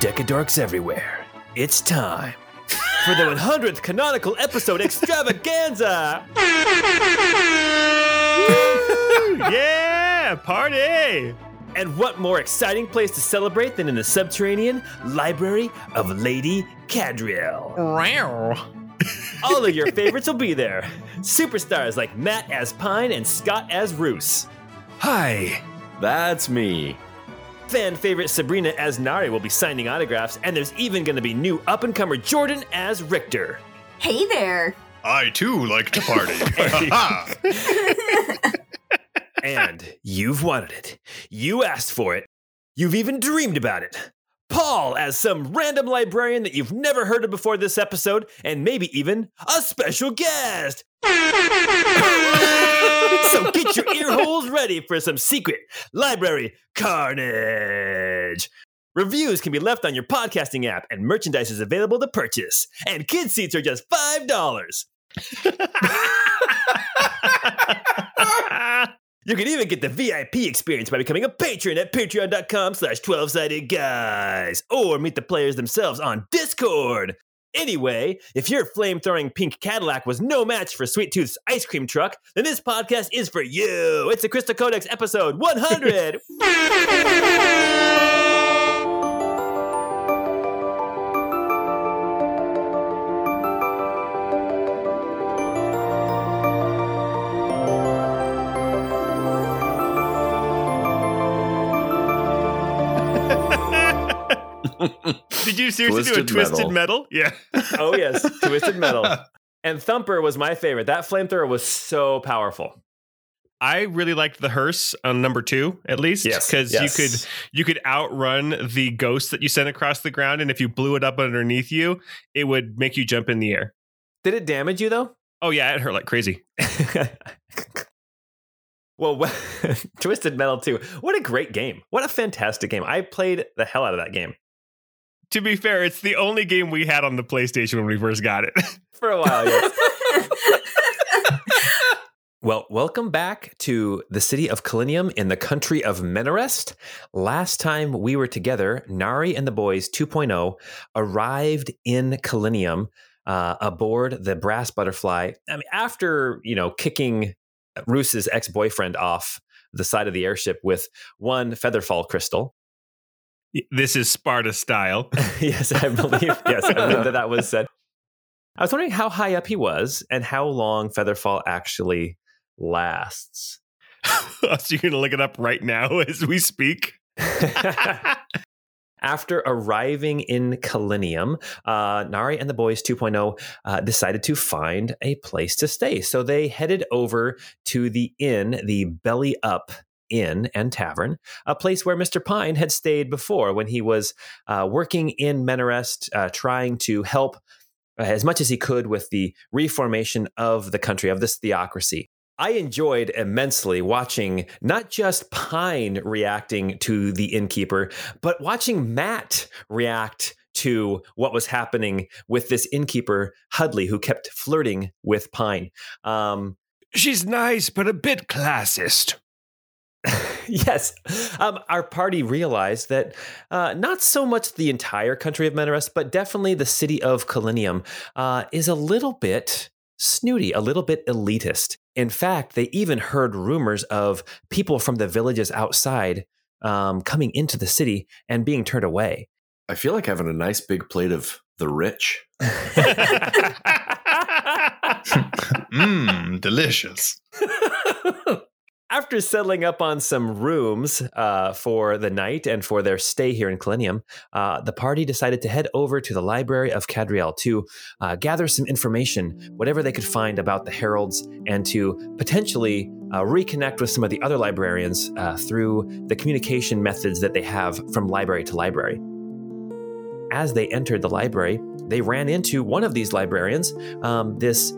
Decadorks everywhere. It's time for the 100th canonical episode extravaganza. yeah, party! And what more exciting place to celebrate than in the subterranean library of Lady Cadriel? All of your favorites will be there. Superstars like Matt as Pine and Scott as Roos. Hi, that's me. Fan favorite Sabrina as Nari will be signing autographs, and there's even going to be new up and comer Jordan as Richter. Hey there. I too like to party. and you've wanted it. You asked for it. You've even dreamed about it. Paul as some random librarian that you've never heard of before this episode, and maybe even a special guest. so get your ear holes ready for some secret library carnage. Reviews can be left on your podcasting app, and merchandise is available to purchase. And kid seats are just $5. You can even get the VIP experience by becoming a patron at patreon.com slash 12-sided guys or meet the players themselves on Discord. Anyway, if your flame-throwing pink Cadillac was no match for Sweet Tooth's ice cream truck, then this podcast is for you. It's the Crystal Codex episode 100. Did you seriously do a Twisted twisted Metal. metal? Yeah. oh yes, Twisted Metal. And Thumper was my favorite. That flamethrower was so powerful. I really liked the hearse on number two, at least, because yes. you could you could outrun the ghost that you sent across the ground, and if you blew it up underneath you, it would make you jump in the air. Did it damage you though? Oh yeah, it hurt like crazy. well, Twisted Metal 2. What a great game. What a fantastic game. I played the hell out of that game To be fair, it's the only game we had on the PlayStation when we first got it. for a while. Yes. well, welcome back to the city of Kalinium in the country of Menarest. Last time we were together, Nari and the boys 2.0 arrived in Kalinium uh, aboard the Brass Butterfly. I mean, after, you know, kicking Roos's ex boyfriend off the side of the airship with one featherfall crystal. This is Sparta style. yes, I believe. Yes, I believe that that was said. I was wondering how high up he was and how long Featherfall actually lasts. so you're gonna look it up right now as we speak. After arriving in Kalinium, uh, Nari and the boys 2.0 uh, decided to find a place to stay. So they headed over to the inn, the Belly Up Inn and Tavern, a place where Mr. Pine had stayed before when he was uh, working in Menarest, uh, trying to help uh, as much as he could with the reformation of the country, of this theocracy. I enjoyed immensely watching not just Pine reacting to the innkeeper, but watching Matt react to what was happening with this innkeeper, Hudley, who kept flirting with Pine. Um, She's nice, but a bit classist. yes, um, our party realized that uh, not so much the entire country of Menarest, but definitely the city of Kalinium uh, is a little bit snooty, a little bit elitist. In fact, they even heard rumors of people from the villages outside um, coming into the city and being turned away. I feel like having a nice big plate of the rich. Mmm, delicious. After settling up on some rooms uh, for the night and for their stay here in Kalinium, uh, the party decided to head over to the Library of Cadriel to uh, gather some information, whatever they could find about the heralds, and to potentially uh, reconnect with some of the other librarians uh, through the communication methods that they have from library to library. As they entered the library, they ran into one of these librarians, um, this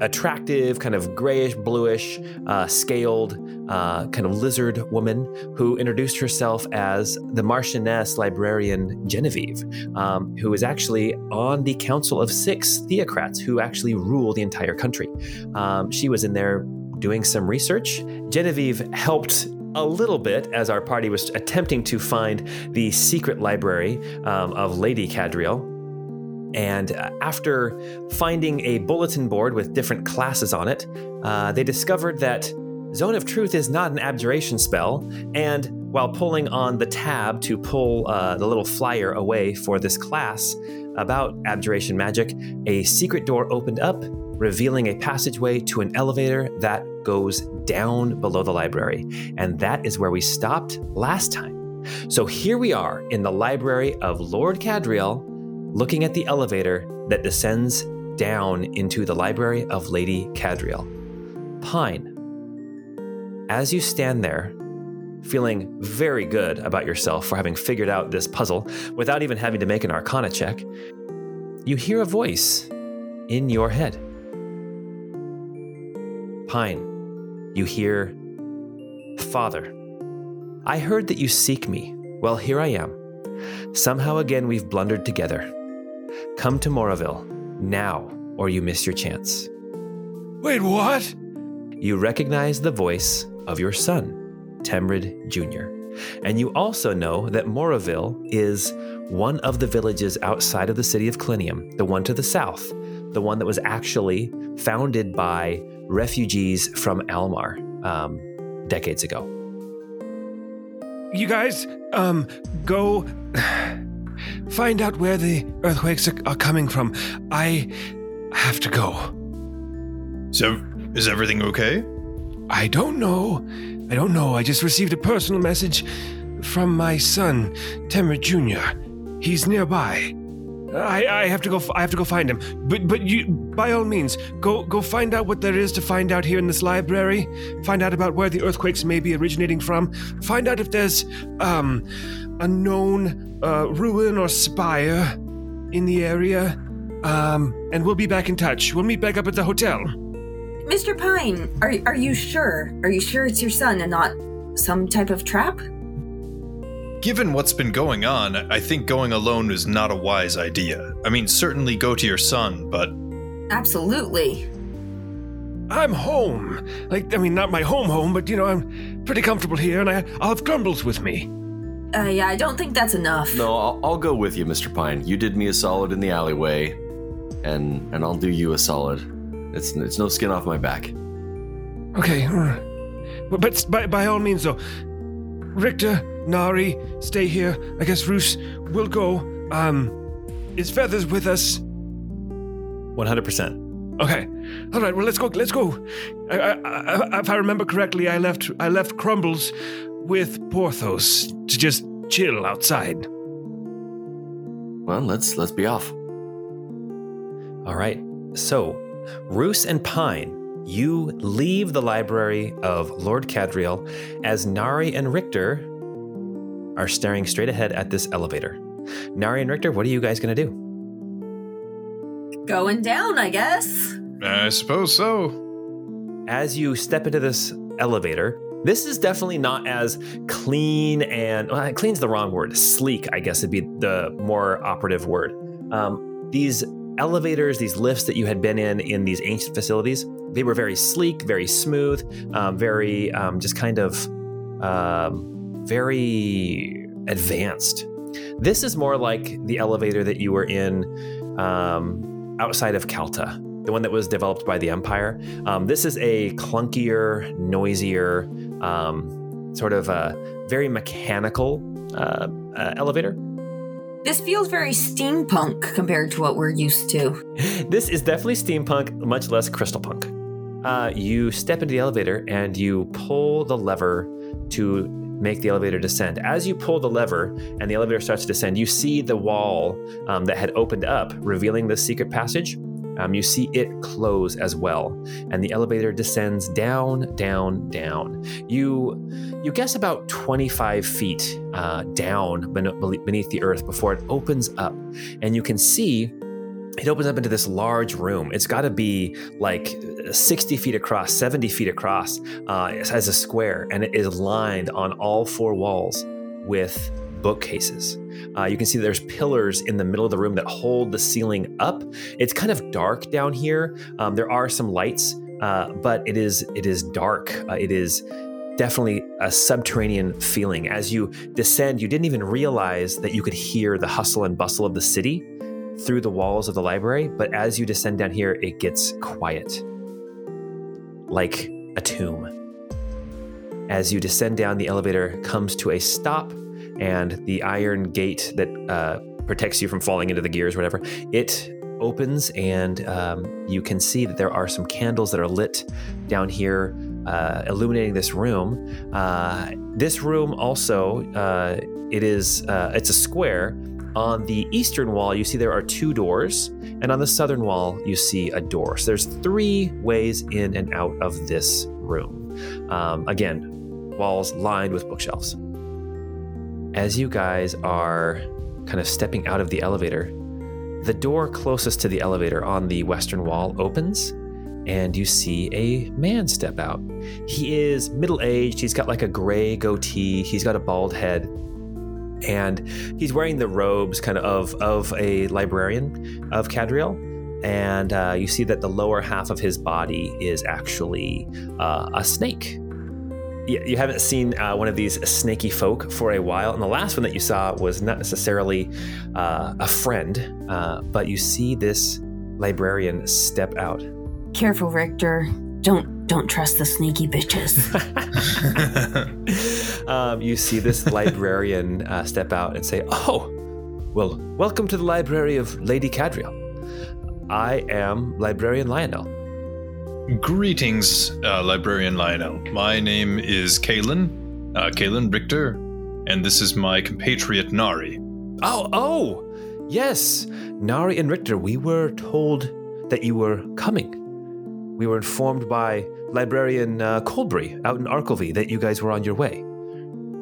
attractive, kind of grayish, bluish, uh, scaled, uh, kind of lizard woman who introduced herself as the Marchioness librarian Genevieve, um, who is actually on the Council of Six Theocrats who actually rule the entire country. Um, she was in there doing some research. Genevieve helped a little bit as our party was attempting to find the secret library um, of Lady Cadriel. And uh, after finding a bulletin board with different classes on it, uh, they discovered that Zone of Truth is not an abjuration spell. And while pulling on the tab to pull uh, the little flyer away for this class about abjuration magic, a secret door opened up, revealing a passageway to an elevator that goes down below the library. And that is where we stopped last time. So here we are in the library of Lord Cadriel looking at the elevator that descends down into the library of Lady Cadriel. Pine, as you stand there, feeling very good about yourself for having figured out this puzzle without even having to make an arcana check, you hear a voice in your head. Pine, you hear, Father, I heard that you seek me. Well, here I am. Somehow again we've blundered together. Come to Moraville, now, or you miss your chance. Wait, what? You recognize the voice of your son, Temrid Jr., and you also know that Moraville is one of the villages outside of the city of Kalinium, the one to the south, the one that was actually founded by refugees from Almar um, decades ago. You guys, um, go find out where the earthquakes are, are coming from. I have to go. So, is everything okay? I don't know. I don't know. I just received a personal message from my son, Temrid Jr. He's nearby. I, I have to go. I have to go find him. But but you, by all means, go go find out what there is to find out here in this library. Find out about where the earthquakes may be originating from. Find out if there's um a known uh, ruin or spire in the area. Um, and we'll be back in touch. We'll meet back up at the hotel. Mr. Pine, are are you sure? Are you sure it's your son and not some type of trap? Given what's been going on, I think going alone is not a wise idea. I mean, certainly go to your son, but Absolutely. I'm home. Like, I mean, not my home home, but you know, I'm pretty comfortable here, and I, I'll have Grumbles with me. Uh, yeah, I don't think that's enough. No, I'll, I'll go with you, Mr. Pine. You did me a solid in the alleyway, and and I'll do you a solid. It's it's no skin off my back. Okay, all right. but, but by, by all means, though, Richter, Nari, stay here. I guess Roos will go. Um, is Feathers with us? 100%. Okay, all right. Well, let's go. Let's go. I, I, I, if I remember correctly, I left I left Crumbles with Porthos to just chill outside. Well, let's let's be off. All right. So, Roos and Pine, you leave the library of Lord Cadriel as Nari and Richter are staring straight ahead at this elevator. Nari and Richter, what are you guys going to do? Going down, I guess. I suppose so. As you step into this elevator, this is definitely not as clean and well, clean's the wrong word. Sleek, I guess, would be the more operative word. Um, these elevators, these lifts that you had been in in these ancient facilities, they were very sleek, very smooth, um, very um, just kind of um, very advanced. This is more like the elevator that you were in um, outside of Calta, the one that was developed by the Empire. Um, this is a clunkier, noisier, um, sort of a very mechanical uh, uh, elevator. This feels very steampunk compared to what we're used to. this is definitely steampunk, much less crystal punk. Uh, you step into the elevator and you pull the lever to make the elevator descend. As you pull the lever and the elevator starts to descend, you see the wall um, that had opened up, revealing the secret passage. Um, you see it close as well, and the elevator descends down, down, down. You you guess about 25 feet uh, down beneath the earth before it opens up, and you can see it opens up into this large room. It's got to be like 60 feet across, 70 feet across, uh, as a square, and it is lined on all four walls with bookcases. Uh, you can see there's pillars in the middle of the room that hold the ceiling up. It's kind of dark down here. Um, there are some lights, uh, but it is it is dark. Uh, it is definitely a subterranean feeling. As you descend, you didn't even realize that you could hear the hustle and bustle of the city through the walls of the library. But as you descend down here, it gets quiet, like a tomb. As you descend down, the elevator comes to a stop, and the iron gate that uh, protects you from falling into the gears, whatever, it opens, and um, you can see that there are some candles that are lit down here, uh, illuminating this room. Uh, this room also, uh, it is, uh, it's a square. On the eastern wall, you see there are two doors, and on the southern wall, you see a door. So there's three ways in and out of this room. Um, again, walls lined with bookshelves. As you guys are kind of stepping out of the elevator, the door closest to the elevator on the western wall opens, and you see a man step out. He is middle aged, he's got like a gray goatee, he's got a bald head, and he's wearing the robes kind of of a librarian of Cadriel. And uh, you see that the lower half of his body is actually uh, a snake you, you haven't seen uh, one of these snaky folk for a while, and the last one that you saw was not necessarily uh, a friend, uh, but you see this librarian step out. Careful, Richter. Don't don't trust the sneaky bitches. um, you see this librarian uh, step out and say, "Oh, well, welcome to the library of Lady Cadriel. I am Librarian Lionel." Greetings, uh, Librarian Lionel. My name is Kalen, uh, Kalen Richter, and this is my compatriot Nari. Oh, oh, yes, Nari and Richter. We were told that you were coming. We were informed by Librarian uh, Colbury out in Arkelvy that you guys were on your way.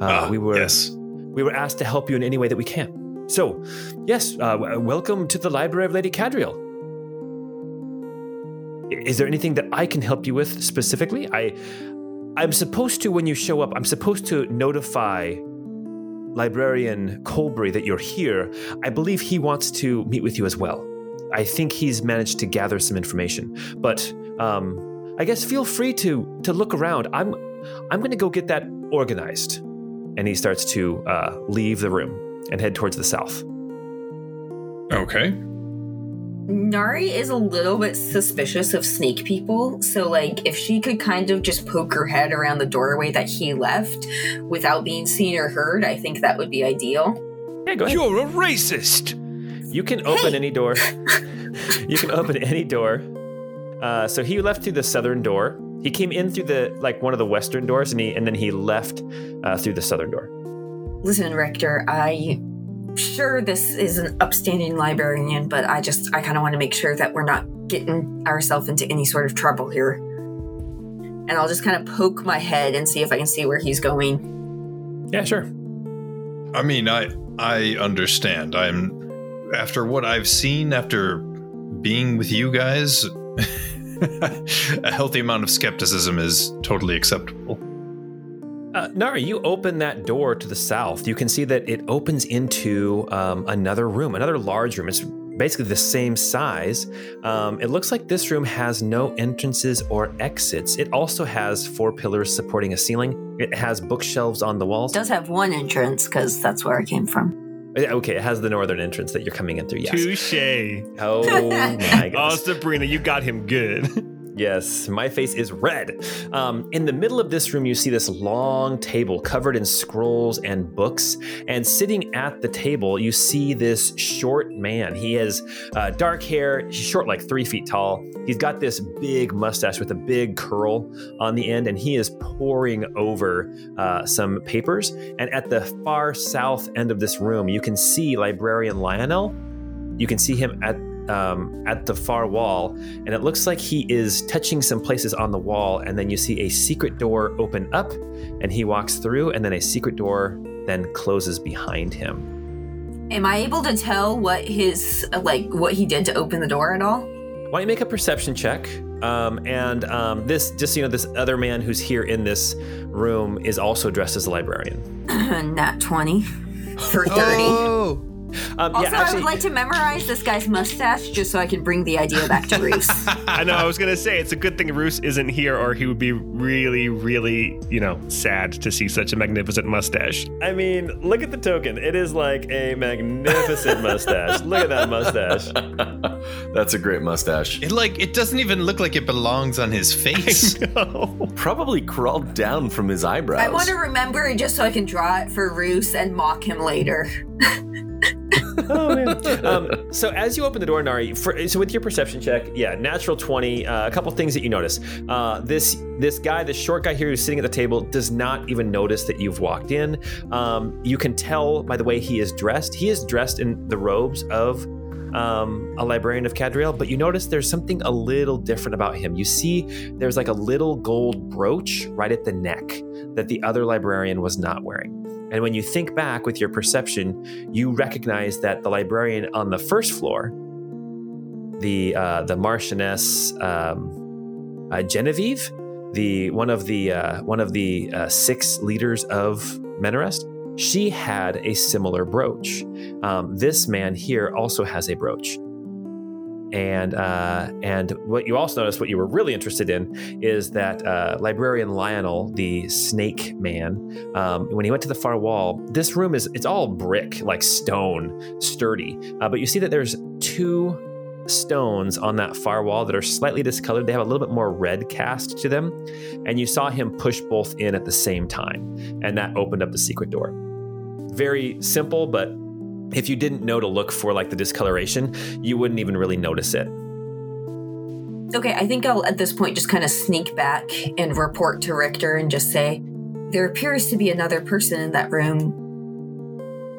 Uh, Ah, we were yes. we were asked to help you in any way that we can. So, yes, uh, w- welcome to the Library of Lady Cadriel. Is there anything that I can help you with specifically? I, I'm supposed to when you show up. I'm supposed to notify Librarian Colbury that you're here. I believe he wants to meet with you as well. I think he's managed to gather some information, but um, I guess feel free to to look around. I'm I'm going to go get that organized and he starts to uh, leave the room and head towards the south. Okay. Nari is a little bit suspicious of snake people, so like if she could kind of just poke her head around the doorway that he left without being seen or heard, I think that would be ideal. Yeah, go ahead. You're a racist. You can open Hey! any door. you can open any door. Uh, so he left through the southern door. He came in through the like one of the western doors, and he and then he left uh, through the southern door. Listen, Richter, I sure this is an upstanding librarian, but I just I kind of want to make sure that we're not getting ourselves into any sort of trouble here. And I'll just kind of poke my head and see if I can see where he's going. Yeah, sure. I mean, I I understand. I'm after what I've seen after being with you guys. a healthy amount of skepticism is totally acceptable. Uh, Nari, you open that door to the south. You can see that it opens into um, another room, another large room. It's basically the same size. Um, it looks like this room has no entrances or exits. It also has four pillars supporting a ceiling. It has bookshelves on the walls. does have one entrance because that's where I came from. Uh, Okay, it has the northern entrance that you're coming in through. Yes. Touche. Oh my Oh, goodness. Sabrina, you got him good. Yes, my face is red. Um, in the middle of this room, you see this long table covered in scrolls and books. And sitting at the table, you see this short man. He has uh, dark hair. He's short, like three feet tall. He's got this big mustache with a big curl on the end, and he is poring over uh, some papers. And at the far south end of this room, you can see Librarian Lionel. You can see him at um, at the far wall, and it looks like he is touching some places on the wall. And then you see a secret door open up, and he walks through, and then a secret door then closes behind him. Am I able to tell what his like what he did to open the door at all? Why don't you make a perception check? Um, and um, this, just you know, this other man who's here in this room is also dressed as a librarian. Not twenty for thirty. Oh, Um, Also, yeah, I would like to memorize this guy's mustache just so I can bring the idea back to Roos. I know. I was gonna say it's a good thing Roos isn't here, or he would be really, really, you know, sad to see such a magnificent mustache. I mean, look at the token. It is like a magnificent mustache. Look at that mustache. That's a great mustache. It like it doesn't even look like it belongs on his face. No. Probably crawled down from his eyebrows. I want to remember it just so I can draw it for Roos and mock him later. Oh man. Um, so as you open the door, Nari, for, so with your perception check, yeah, natural twenty. Uh, a couple things that you notice. Uh, this this guy, this short guy here who's sitting at the table, does not even notice that you've walked in. Um, you can tell by the way he is dressed. He is dressed in the robes of. Um, a librarian of Cadriel, but you notice there's something a little different about him. You see, there's like a little gold brooch right at the neck that the other librarian was not wearing. And when you think back with your perception, you recognize that the librarian on the first floor, the uh, the Marchioness um, uh, Genevieve, the one of the uh, one of the uh, six leaders of Menarest, she had a similar brooch. Um, this man here also has a brooch. And uh, and what you also noticed, what you were really interested in, is that uh, librarian Lionel, the snake man, um, when he went to the far wall, this room is it's all brick, like stone, sturdy. Uh, but you see that there's two stones on that far wall that are slightly discolored. They have a little bit more red cast to them, and you saw him push both in at the same time, and that opened up the secret door. Very simple, but if you didn't know to look for like the discoloration, you wouldn't even really notice it. Okay, I think I'll at this point just kind of sneak back and report to Richter and just say, there appears to be another person in that room.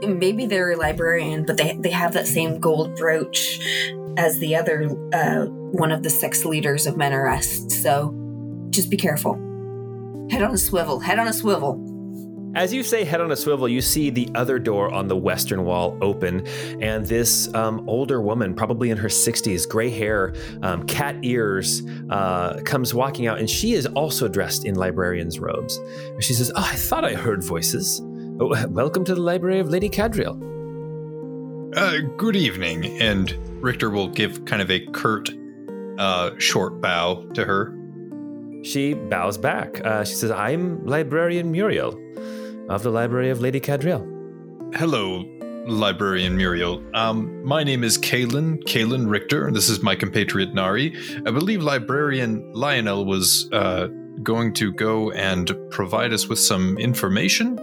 Maybe they're a librarian, but they they have that same gold brooch as the other uh, one of the six leaders of Menarest. So just be careful. Head on a swivel. Head on a swivel. As you say head on a swivel, you see the other door on the western wall open, and this um, older woman, probably in her 60s, gray hair, um, cat ears, uh, comes walking out, and she is also dressed in librarian's robes. And she says, Oh, I thought I heard voices. Oh, welcome to the library of Lady Cadriel. Uh, good evening. And Richter will give kind of a curt, uh, short bow to her. She bows back. Uh, she says, I'm librarian Muriel of the library of Lady Cadriel. Hello, librarian Muriel. Um, my name is Kalen, Kalen Richter. This is my compatriot Nari. I believe librarian Lionel was uh, going to go and provide us with some information.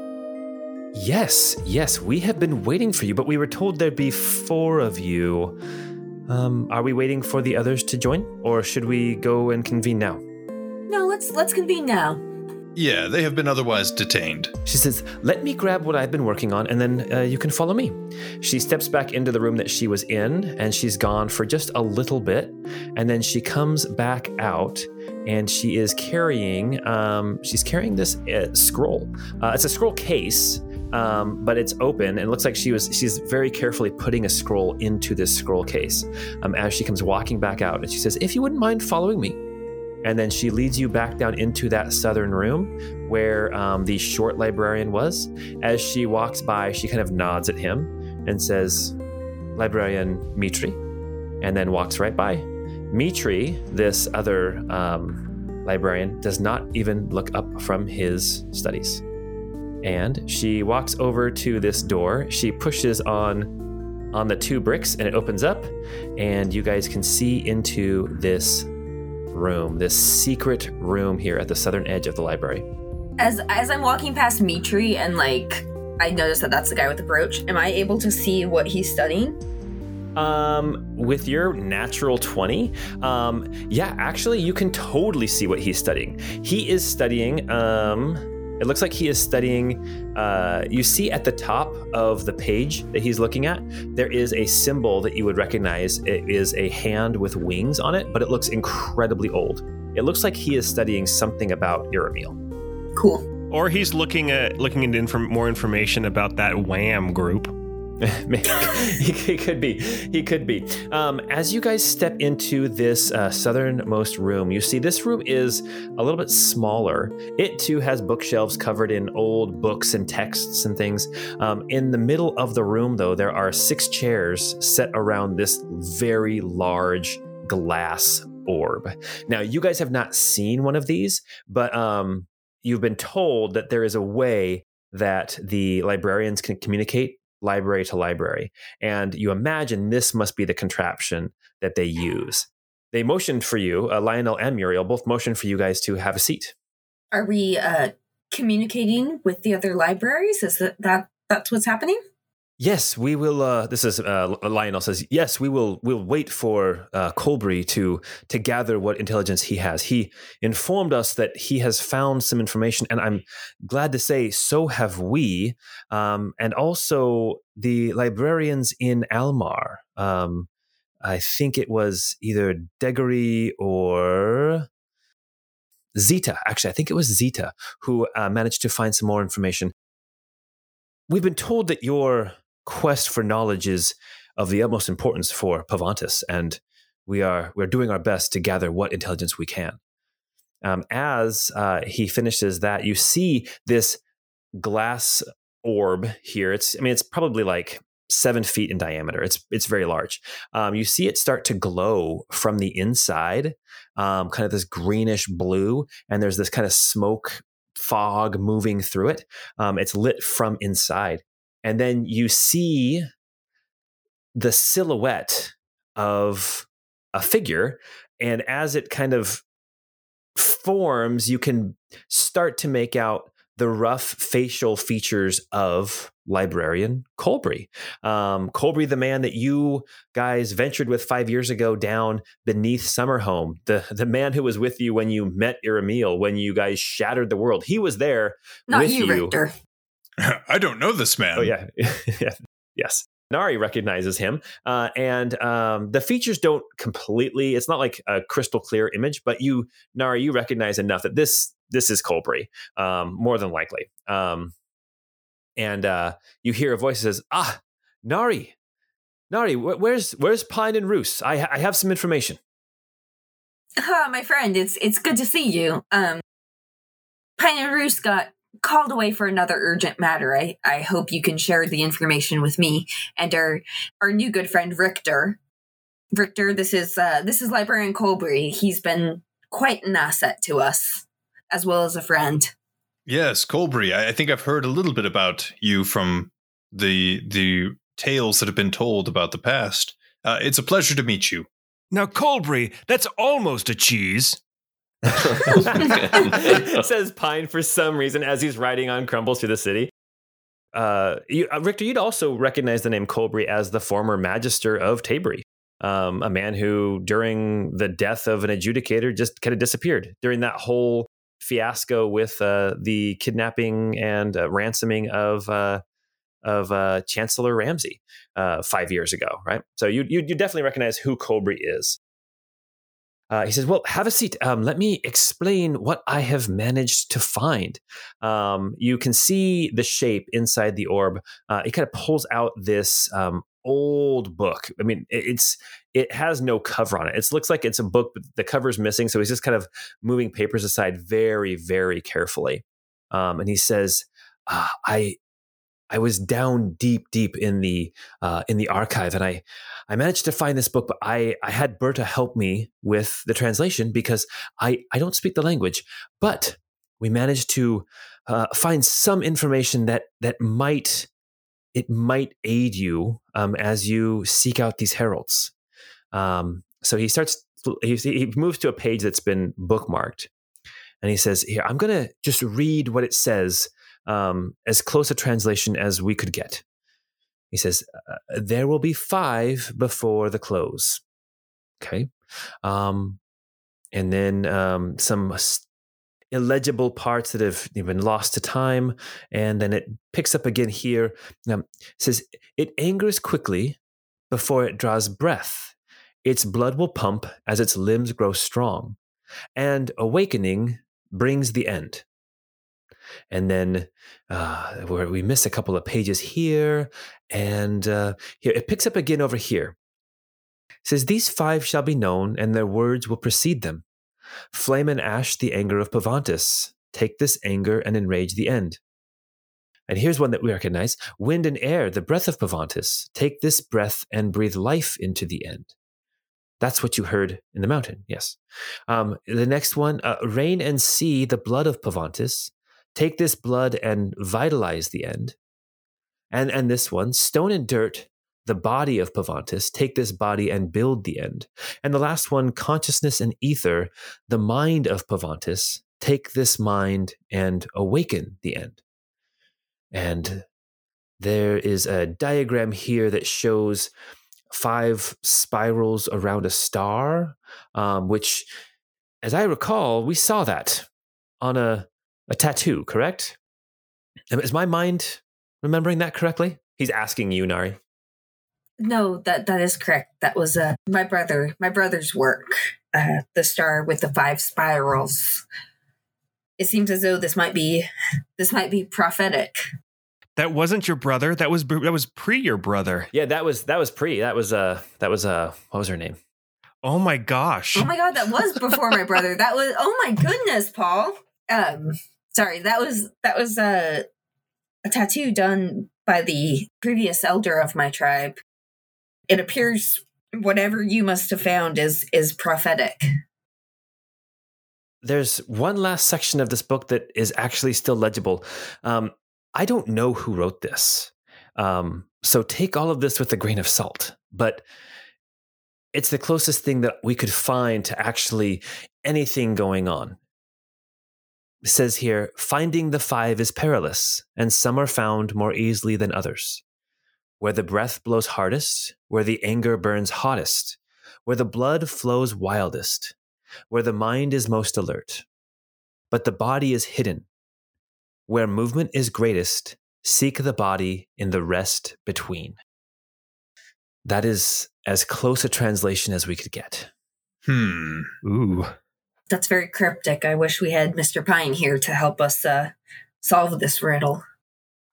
Yes, yes, we have been waiting for you, but we were told there'd be four of you. Um, are we waiting for the others to join, or should we go and convene now? No, let's let's convene now. Yeah, they have been otherwise detained. She says, Let me grab what I've been working on, and then uh, you can follow me. She steps back into the room that she was in, and she's gone for just a little bit. And then she comes back out, and she is carrying, um, she's carrying this uh, scroll. Uh, it's a scroll case. Um, but it's open and it looks like she was she's very carefully putting a scroll into this scroll case um, as she comes walking back out and she says if you wouldn't mind following me and then she leads you back down into that southern room where um, the short librarian was. As she walks by, she kind of nods at him and says, Librarian Mitri, and then walks right by. Mitri, this other um, librarian, does not even look up from his studies. And she walks over to this door. She pushes on on the two bricks and it opens up and you guys can see into this room, this secret room here at the southern edge of the library. As as I'm walking past Mitri and like I notice that that's the guy with the brooch, am I able to see what he's studying? Um, with your natural 20, um, yeah, actually, you can totally see what he's studying. He is studying, um, it looks like he is studying. Uh, you see at the top of the page that he's looking at, there is a symbol that you would recognize. It is a hand with wings on it, but it looks incredibly old. It looks like he is studying something about Iramil. Cool. Or he's looking at looking into inform- more information about that Wham group. he, could be. He could be. Um, as you guys step into this uh, southernmost room, you see this room is a little bit smaller. It too has bookshelves covered in old books and texts and things. Um, in the middle of the room, though, there are six chairs set around this very large glass orb. Now, you guys have not seen one of these, but um, you've been told that there is a way that the librarians can communicate library to library. And you imagine this must be the contraption that they use. They motioned for you, uh, Lionel and Muriel both motioned for you guys to have a seat. Are we uh, communicating with the other libraries? Is that, that that's what's happening? Yes, we will. Uh, this is uh, Lionel says. Yes, we will. We'll wait for uh, Colbury to to gather what intelligence he has. He informed us that he has found some information, and I'm glad to say so have we. Um, and also the librarians in Almar. Um, I think it was either Degory or Zeta. Actually, I think it was Zeta who uh, managed to find some more information. We've been told that your quest for knowledge is of the utmost importance for Pavantis, and we are we're doing our best to gather what intelligence we can. Um, as uh, he finishes that, you see this glass orb here. It's I mean it's probably like seven feet in diameter. It's it's very large. Um, you see it start to glow from the inside, um, kind of this greenish blue, and there's this kind of smoke fog moving through it. Um, it's lit from inside, and then you see the silhouette of a figure and as it kind of forms you can start to make out the rough facial features of librarian Colbury. Um, Colbury, the man that you guys ventured with five years ago down beneath Summerhome, the the man who was with you when you met Iramil, when you guys shattered the world. He was there Not with you, you. Richter. I don't know this man. Oh yeah, yeah. yes. Nari recognizes him, uh, and um, the features don't completely. It's not like a crystal clear image, but you, Nari, you recognize enough that this this is Colbury, um, more than likely. Um, and uh, you hear a voice that says, "Ah, Nari, Nari, wh- where's where's Pine and Roos? I, I have some information." Ah, my friend, it's it's good to see you. Um, Pine and Roos got called away for another urgent matter. I, I hope you can share the information with me and our our new good friend Richter. Richter, this is uh, this is Librarian Colbury. He's been quite an asset to us, as well as a friend. Yes, Colbury. I, I think I've heard a little bit about you from the the tales that have been told about the past. Uh, it's a pleasure to meet you. Now, Colbury, that's almost a cheese. says Pine for some reason as he's riding on Crumbles through the city. Uh, you, uh, Richter, you'd also recognize the name Colbury as the former Magister of Tabery, um, a man who, during the death of an adjudicator, just kind of disappeared during that whole fiasco with uh, the kidnapping and uh, ransoming of uh, of uh, Chancellor Ramsey five years ago, right? So you, you you definitely recognize who Colbury is. Uh, he says, "Well, have a seat. Um, let me explain what I have managed to find." Um, you can see the shape inside the orb. Uh, it kind of pulls out this um, old book. I mean, it- it's it has no cover on it. It looks like it's a book, but the cover's missing. So he's just kind of moving papers aside very, very carefully. Um, and he says, uh, "I." I was down deep, deep in the uh, in the archive, and I I managed to find this book, but I, I had Berta help me with the translation because I, I don't speak the language. But we managed to uh, find some information that that might it might aid you um, as you seek out these heralds. Um, so he starts. He, he moves to a page that's been bookmarked, and he says, "Here, I'm going to just read what it says, um, as close a translation as we could get." He says, uh, There will be five before the close. Okay. Um, and then um, some illegible parts that have been lost to time. And then it picks up again here. Um, says, It angers quickly before it draws breath. Its blood will pump as its limbs grow strong. And awakening brings the end. And then uh, where we miss a couple of pages here, and uh, here it picks up again over here. It says, These five shall be known, and their words will precede them. Flame and ash, the anger of Pavantis. Take this anger and enrage the end. And here's one that we recognize wind and air, the breath of Pavantis. Take this breath and breathe life into the end. That's what you heard in the mountain, yes. Um, the next one uh, rain and sea, the blood of Pavantis. Take this blood and vitalize the end. And, and this one, stone and dirt, the body of Pavantis. Take this body and build the end. And the last one, consciousness and ether, the mind of Pavantis. Take this mind and awaken the end. And there is a diagram here that shows five spirals around a star, um, which, as I recall, we saw that on a, a tattoo, correct? Is my mind remembering that correctly? He's asking you, Nari. No, that that is correct. That was uh, my brother, my brother's work. Uh, the star with the five spirals. It seems as though this might be this might be prophetic. That wasn't your brother. That was that was pre your brother. Yeah, that was that was pre. That was uh that was uh what was her name? Oh my gosh. Oh my god, that was before my brother. That was oh my goodness, Paul. Um sorry, that was that was uh, a tattoo done by the previous elder of my tribe. It appears whatever you must have found is is prophetic. There's one last section of this book that is actually still legible. Um, I don't know who wrote this. Um, so take all of this with a grain of salt. But it's the closest thing that we could find to actually anything going on. It says here finding the five is perilous, and some are found more easily than others. Where the breath blows hardest, where the anger burns hottest, where the blood flows wildest, where the mind is most alert. But the body is hidden, where movement is greatest, seek the body in the rest between. That is as close a translation as we could get. Hmm. Ooh. That's very cryptic. I wish we had Mr. Pine here to help us uh, solve this riddle.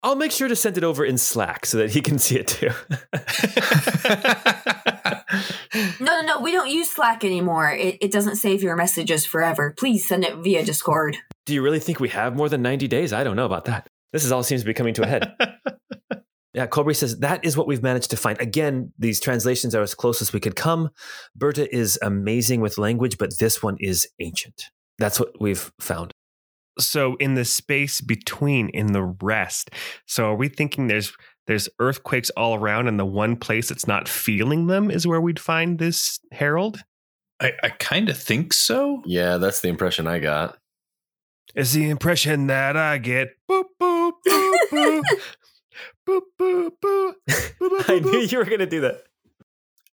I'll make sure to send it over in Slack so that he can see it too. No, no, no. We don't use Slack anymore. It, it doesn't save your messages forever. Please send it via Discord. Do you really think we have more than 90 days? I don't know about that. This is all seems to be coming to a head. yeah, Colby says that is what we've managed to find. Again, these translations are as close as we could come. Berta is amazing with language, but this one is ancient. That's what we've found. So in the space between in the rest. So are we thinking there's there's earthquakes all around and the one place that's not feeling them is where we'd find this herald? I, I kind of think so. Yeah, that's the impression I got. It's the impression that I get. Boop boop boop boop. boop boop boop. I knew you were going to do that.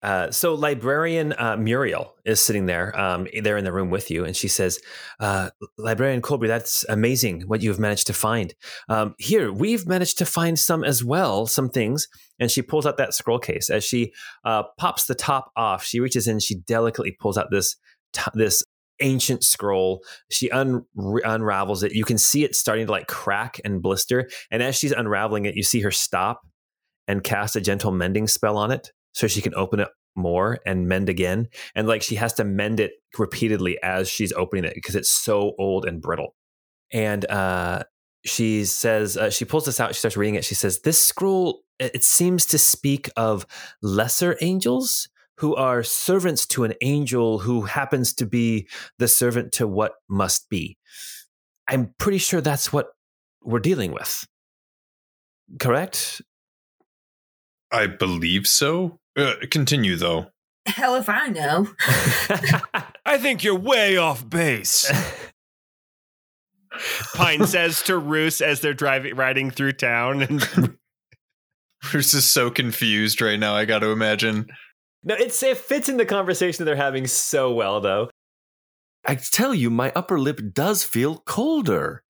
Uh, so librarian uh, Muriel is sitting there. Um, there in the room with you, and she says, uh, "Librarian Colby, that's amazing what you've managed to find. Um, here, we've managed to find some as well, some things." And she pulls out that scroll case. As she uh, pops the top off, she reaches in, she delicately pulls out this t- this ancient scroll. She un- unravels it. You can see it starting to like crack and blister. And as she's unraveling it, you see her stop and cast a gentle mending spell on it so she can open it more and mend again. And like she has to mend it repeatedly as she's opening it because it's so old and brittle. And uh, she says, uh, she pulls this out, she starts reading it. She says, This scroll, it it seems to speak of lesser angels who are servants to an angel who happens to be the servant to what must be. I'm pretty sure that's what we're dealing with. Correct? I believe so. Uh, continue though. Hell if I know. I think you're way off base. Pine says to Roos as they're driving riding through town and Bruce is so confused right now. I got to imagine. No, it's, it fits in the conversation they're having so well, though. I tell you, my upper lip does feel colder.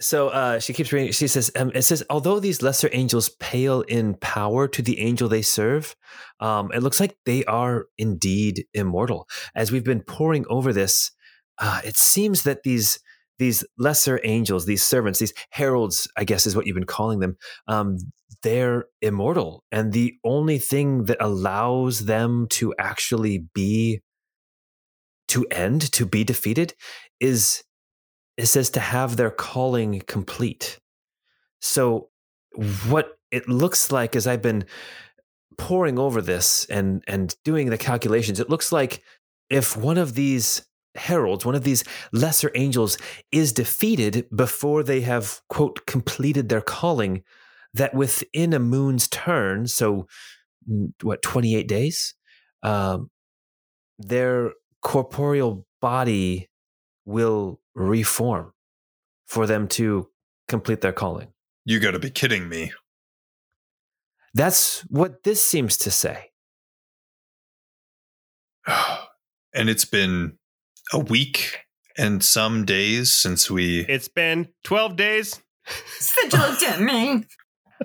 So uh, she keeps reading. She says, um, "It says, although these lesser angels pale in power to the angel they serve, um, it looks like they are indeed immortal. As we've been poring over this, uh, it seems that these these lesser angels, these servants, these heralds, I guess is what you've been calling them, um, they're immortal. And the only thing that allows them to actually be, to end, to be defeated, is, it says to have their calling complete. So, what it looks like as I've been poring over this and and doing the calculations, it looks like if one of these heralds, one of these lesser angels, is defeated before they have, quote, completed their calling, that within a moon's turn, so what, 28 days, um, their corporeal body will reform for them to complete their calling. You got to be kidding me. That's what this seems to say. and it's been a week and some days since we. It's been 12 days. Such a me.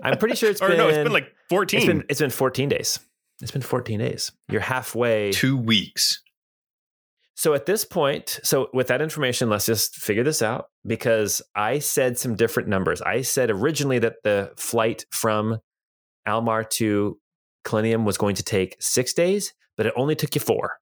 I'm pretty sure it's or been. no, it's been like 14. It's been, it's been 14 days. It's been 14 days. You're halfway. Two weeks. So at this point, so with that information, let's just figure this out because I said some different numbers. I said originally that the flight from Almar to Kalinium was going to take six days, but it only took you four.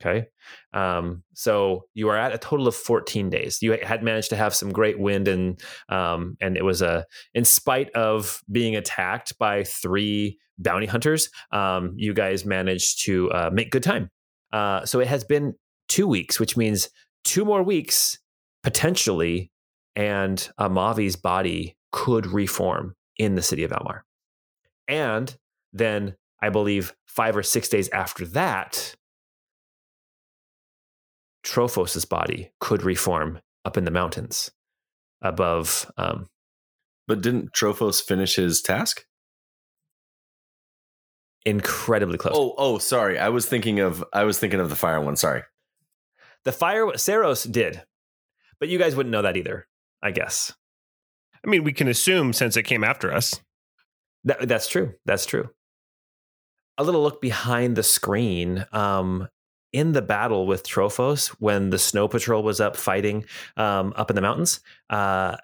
Okay. Um, so you are at a total of 14 days. You had managed to have some great wind and um, and it was a in spite of being attacked by three bounty hunters, um, you guys managed to uh, make good time. Uh, so it has been two weeks, which means two more weeks potentially, and Amavi's body could reform in the city of Almar. And then I believe five or six days after that, Trophos's body could reform up in the mountains above. Um, but didn't Trophos finish his task? Incredibly close. Oh, oh, sorry. I was thinking of I was thinking of the fire one. Sorry. The fire Saros did, but you guys wouldn't know that either. I guess. I mean, we can assume since it came after us. That, that's true. That's true. A little look behind the screen. Um, in the battle with Trophos, when the Snow Patrol was up fighting um, up in the mountains, uh,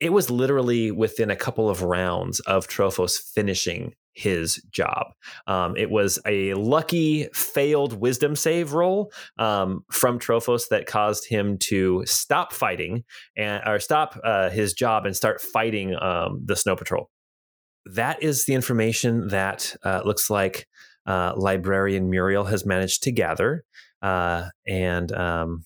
it was literally within a couple of rounds of Trophos finishing his job. Um, it was a lucky failed wisdom save roll um, from Trophos that caused him to stop fighting and or stop uh, his job and start fighting um, the Snow Patrol. That is the information that uh, looks like uh, librarian Muriel has managed to gather. Uh, and um,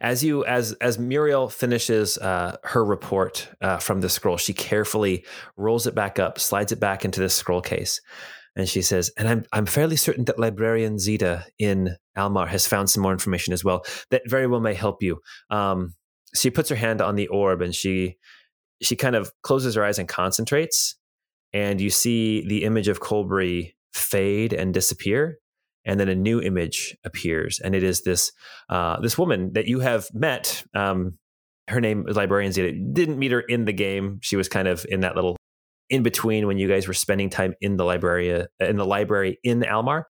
as you as as Muriel finishes uh, her report uh, from the scroll, she carefully rolls it back up, slides it back into the scroll case, and she says, "And I'm I'm fairly certain that librarian Zeta in Almar has found some more information as well that very well may help you." Um, she puts her hand on the orb and she she kind of closes her eyes and concentrates, and you see the image of Colbury fade and disappear and then a new image appears. And it is this uh, this woman that you have met um, her name is librarian zeta. Didn't meet her in the game. She was kind of in that little in between when you guys were spending time in the library uh, in the library in almar.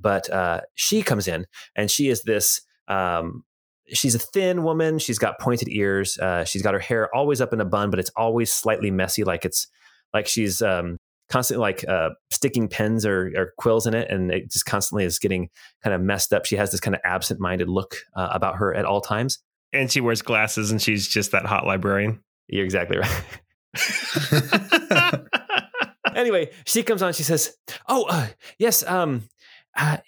But uh, she comes in and she is this um, she's a thin woman. She's got pointed ears. Uh, she's got her hair always up in a bun but it's always slightly messy like it's like she's um, constantly like uh, sticking pens or, or, quills in it, and it just constantly is getting kind of messed up. She has this kind of absent-minded look uh, about her at all times, and she wears glasses, and she's just that hot librarian. You're exactly right. anyway, she comes on. She says, "Oh, uh, yes. Um, uh,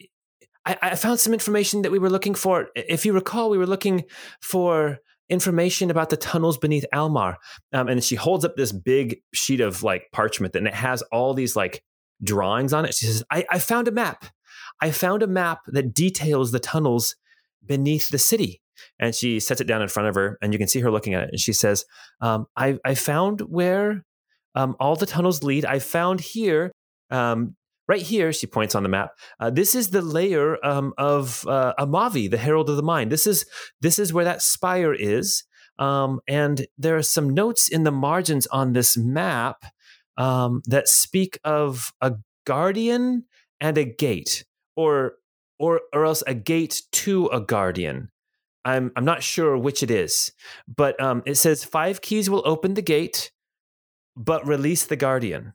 I, I found some information that we were looking for. If you recall, we were looking for." Information about the tunnels beneath Almar. Um, and she holds up this big sheet of like parchment and it has all these like drawings on it. She says, I, I found a map. I found a map that details the tunnels beneath the city. And she sets it down in front of her, and you can see her looking at it. And she says, um, I, I found where um, all the tunnels lead. I found here um, right here, she points on the map. Uh, this is the layer um, of uh, Amavi, the Herald of the Mind. This is this is where that spire is, um, and there are some notes in the margins on this map um, that speak of a guardian and a gate, or or or else a gate to a guardian. I'm I'm not sure which it is, but um, it says five keys will open the gate, but release the guardian,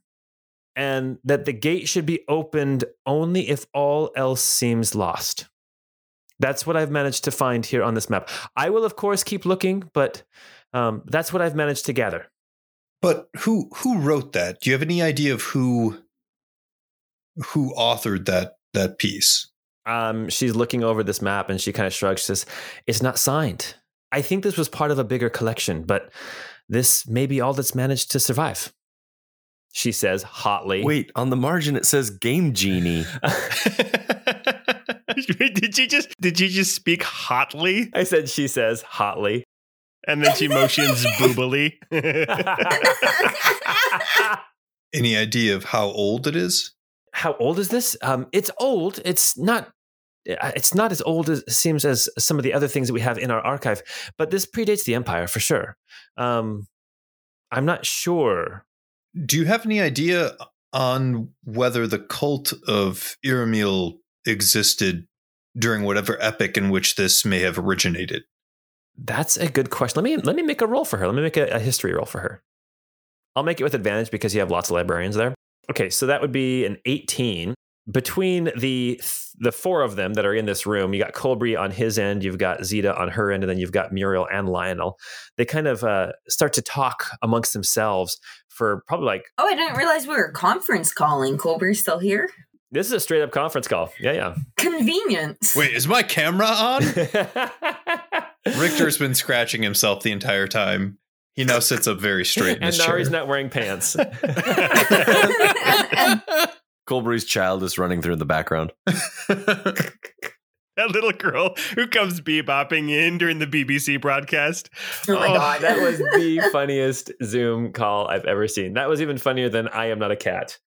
and that the gate should be opened only if all else seems lost. That's what I've managed to find here on this map. I will, of course, keep looking, but um, that's what I've managed to gather. But who who wrote that? Do you have any idea of who who authored that that piece? Um, she's looking over this map and she kind of shrugs. She says, "It's not signed. I think this was part of a bigger collection, but this may be all that's managed to survive." She says hotly. Wait, on the margin it says Game Genie. did you just did she just speak hotly I said she says hotly. and then she motions boobily? Any idea of how old it is? How old is this? Um, it's old. It's not. uh, It's not as old as it seems as some of the other things that we have in our archive, but this predates the Empire for sure. Um, I'm not sure. Do you have any idea on whether the cult of Iramil existed during whatever epoch in which this may have originated? That's a good question. Let me let me make a roll for her. Let me make a, a history roll for her. I'll make it with advantage because you have lots of librarians there. Okay, so that would be an 18. Between the the four of them that are in this room, you got Colby on his end, you've got Zeta on her end, and then you've got Muriel and Lionel. They kind of uh, start to talk amongst themselves for probably like Oh, I didn't realize we were conference calling. Colby's still here. this is a straight up conference call. Yeah, yeah. Convenience. Wait, is my camera on? Richter's been scratching himself the entire time. He now sits up very straight in and his chair. Nari's not wearing pants. Colbury's child is running through in the background. that little girl who comes bebopping in during the BBC broadcast. Oh my oh. god. that was the funniest Zoom call I've ever seen. That was even funnier than I am not a cat.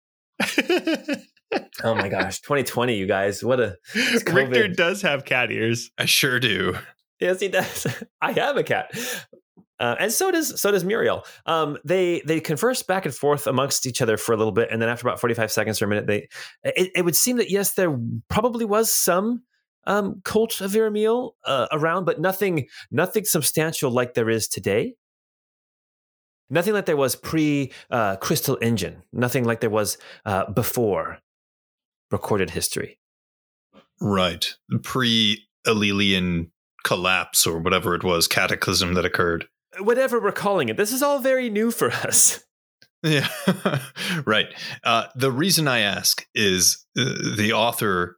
Oh my gosh, 2020, you guys. What a Richter does have cat ears. I sure do. yes, he does. I have a cat. Uh, and so does so does Muriel. Um, they they converse back and forth amongst each other for a little bit, and then after about forty five seconds or a minute, they it, it would seem that yes, there probably was some um, cult of Iramil uh, around, but nothing nothing substantial like there is today. Nothing like there was pre uh, Crystal Engine. Nothing like there was uh, before recorded history. Right. Pre Alelian collapse or whatever it was, cataclysm that occurred. Whatever we're calling it, this is all very new for us. Yeah. right. Uh, the reason I ask is uh, the author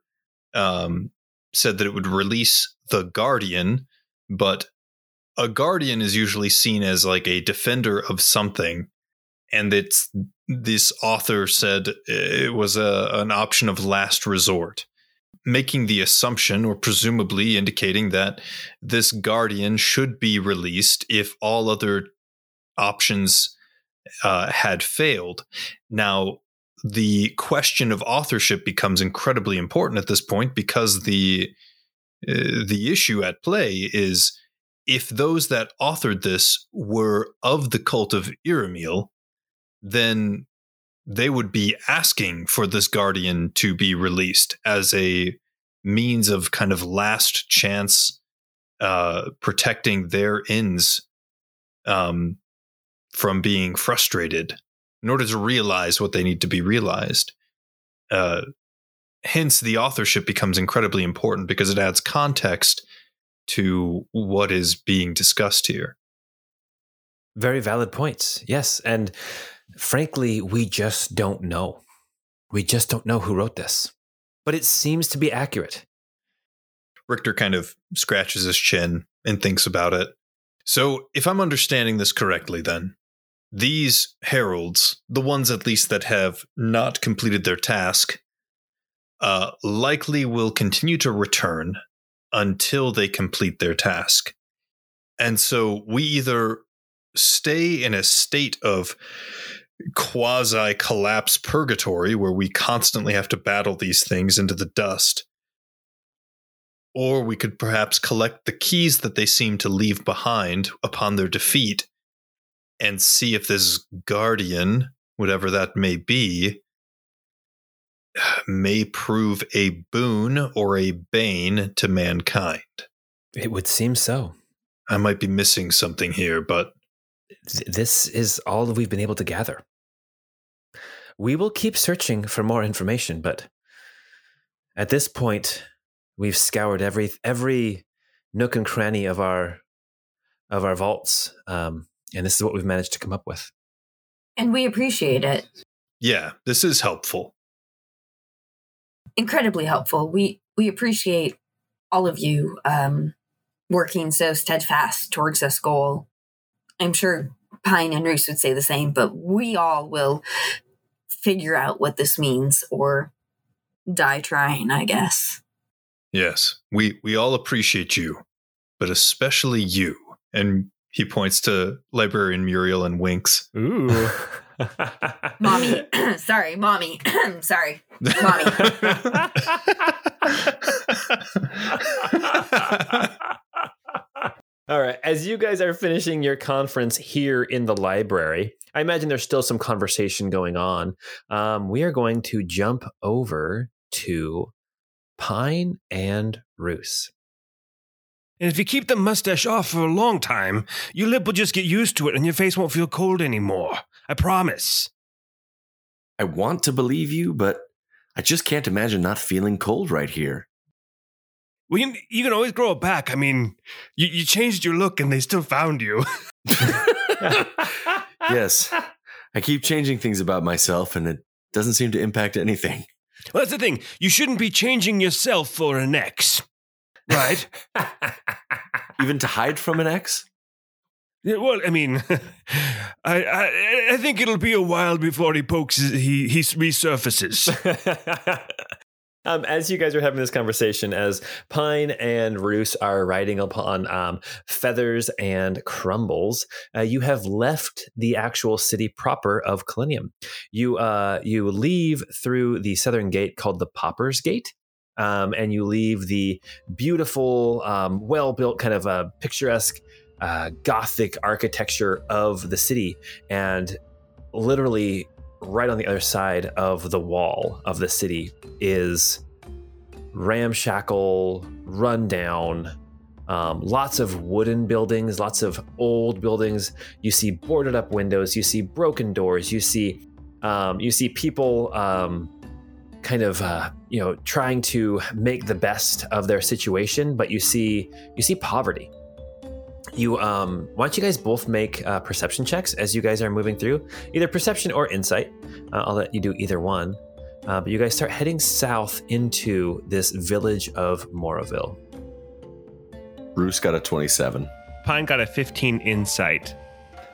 um, said that it would release The Guardian, but a guardian is usually seen as like a defender of something. And it's this author said it was a, an option of last resort, making the assumption or presumably indicating that this guardian should be released if all other options uh, had failed. Now, the question of authorship becomes incredibly important at this point because the uh, the issue at play is if those that authored this were of the cult of Iramil, then they would be asking for this guardian to be released as a means of kind of last chance uh, protecting their ends um, from being frustrated in order to realize what they need to be realized. Uh, hence, the authorship becomes incredibly important because it adds context to what is being discussed here. Very valid points. Yes. And frankly, we just don't know. We just don't know who wrote this. But it seems to be accurate. Richter kind of scratches his chin and thinks about it. So, if I'm understanding this correctly, then these heralds, the ones at least that have not completed their task, uh, likely will continue to return until they complete their task. And so we either stay in a state of quasi collapse purgatory where we constantly have to battle these things into the dust, or we could perhaps collect the keys that they seem to leave behind upon their defeat and see if this guardian, whatever that may be, may prove a boon or a bane to mankind. It would seem so. I might be missing something here, but Th- This is all that we've been able to gather. We will keep searching for more information, but at this point, we've scoured every every nook and cranny of our of our vaults, um, and this is what we've managed to come up with. And we appreciate it. yeah, this is helpful. Incredibly helpful. We we appreciate all of you um, working so steadfast towards this goal. I'm sure Pine and Roos would say the same, but we all will figure out what this means or die trying, I guess. Yes, we we all appreciate you, but especially you. And he points to librarian Muriel and winks. Ooh, Mommy, sorry, mommy, sorry, mommy. All right. As you guys are finishing your conference here in the library, I imagine there's still some conversation going on. Um, we are going to jump over to Pine and Roos. And if you keep the mustache off for a long time, your lip will just get used to it and your face won't feel cold anymore. I promise. I want to believe you, but I just can't imagine not feeling cold right here. Well, you, you can always grow it back. I mean, you, you changed your look and they still found you. yes, I keep changing things about myself, and it doesn't seem to impact anything. Well, that's the thing. You shouldn't be changing yourself for an ex. Right? Even to hide from an ex? Yeah, well, I mean, I, I I think it'll be a while before he pokes he he resurfaces. Um, as you guys are having this conversation, as Pine and Roos are riding upon um, feathers and crumbles, uh, you have left the actual city proper of Kalinium. You uh, you leave through the southern gate called the Popper's Gate. Um, and you leave the beautiful, um, well built, kind of uh, picturesque, Gothic architecture of the city. And literally, right on the other side of the wall of the city is ramshackle, rundown, um, lots of wooden buildings, lots of old buildings. You see boarded up windows. You see broken doors. You see, um, you see people um, kind of, uh, you know, trying to make the best of their situation. But you see, you see poverty. You, um, why don't you guys both make uh, perception checks as you guys are moving through, either perception or insight. Uh, I'll let you do either one. Uh, but you guys start heading south into this village of Moraville. Bruce got a 27. Pine got a 15 insight.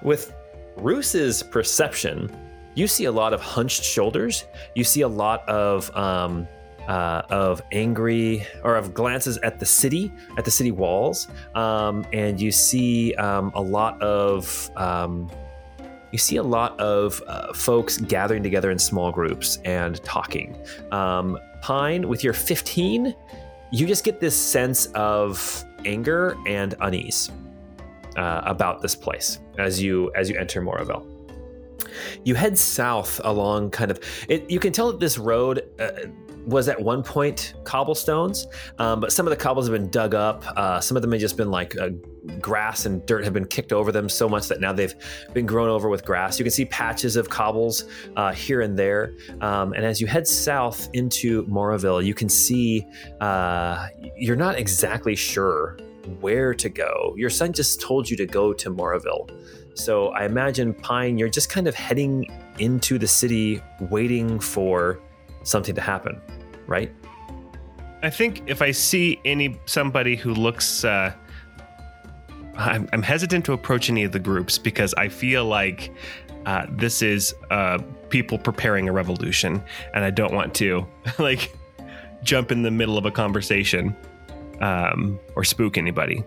With bruce's perception, you see a lot of hunched shoulders. You see a lot of um, uh, of angry or of glances at the city, at the city walls, um, and you see um, a lot of um, you see a lot of uh, folks gathering together in small groups and talking. Um, Pine, with your 15, you just get this sense of anger and unease uh, about this place as you as you enter Moraville. You head south along kind of it. You can tell that this road uh, was at one point cobblestones, um, but some of the cobbles have been dug up. Uh, some of them have just been like uh, grass and dirt have been kicked over them so much that now they've been grown over with grass. You can see patches of cobbles uh, here and there. Um, and as you head south into Moraville, you can see uh, you're not exactly sure where to go. Your son just told you to go to Moraville. So I imagine Pine, you're just kind of heading into the city, waiting for something to happen, right? I think if I see any somebody who looks, uh, I'm, I'm hesitant to approach any of the groups because I feel like uh, this is uh, people preparing a revolution, and I don't want to like jump in the middle of a conversation um, or spook anybody.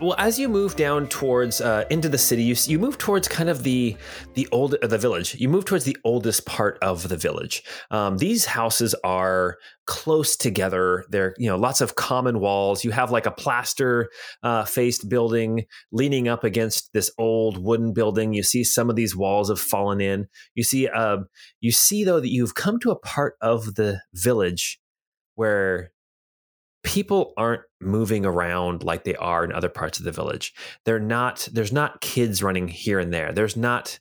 Well, as you move down towards uh, into the city, you you move towards kind of the the old uh, the village. You move towards the oldest part of the village. Um, these houses are close together. They're you know lots of common walls. You have like a plaster uh, faced building leaning up against this old wooden building. You see some of these walls have fallen in. You see uh, you see though that you've come to a part of the village where people aren't moving around like they are in other parts of the village. They're not. There's not kids running here and there. There's not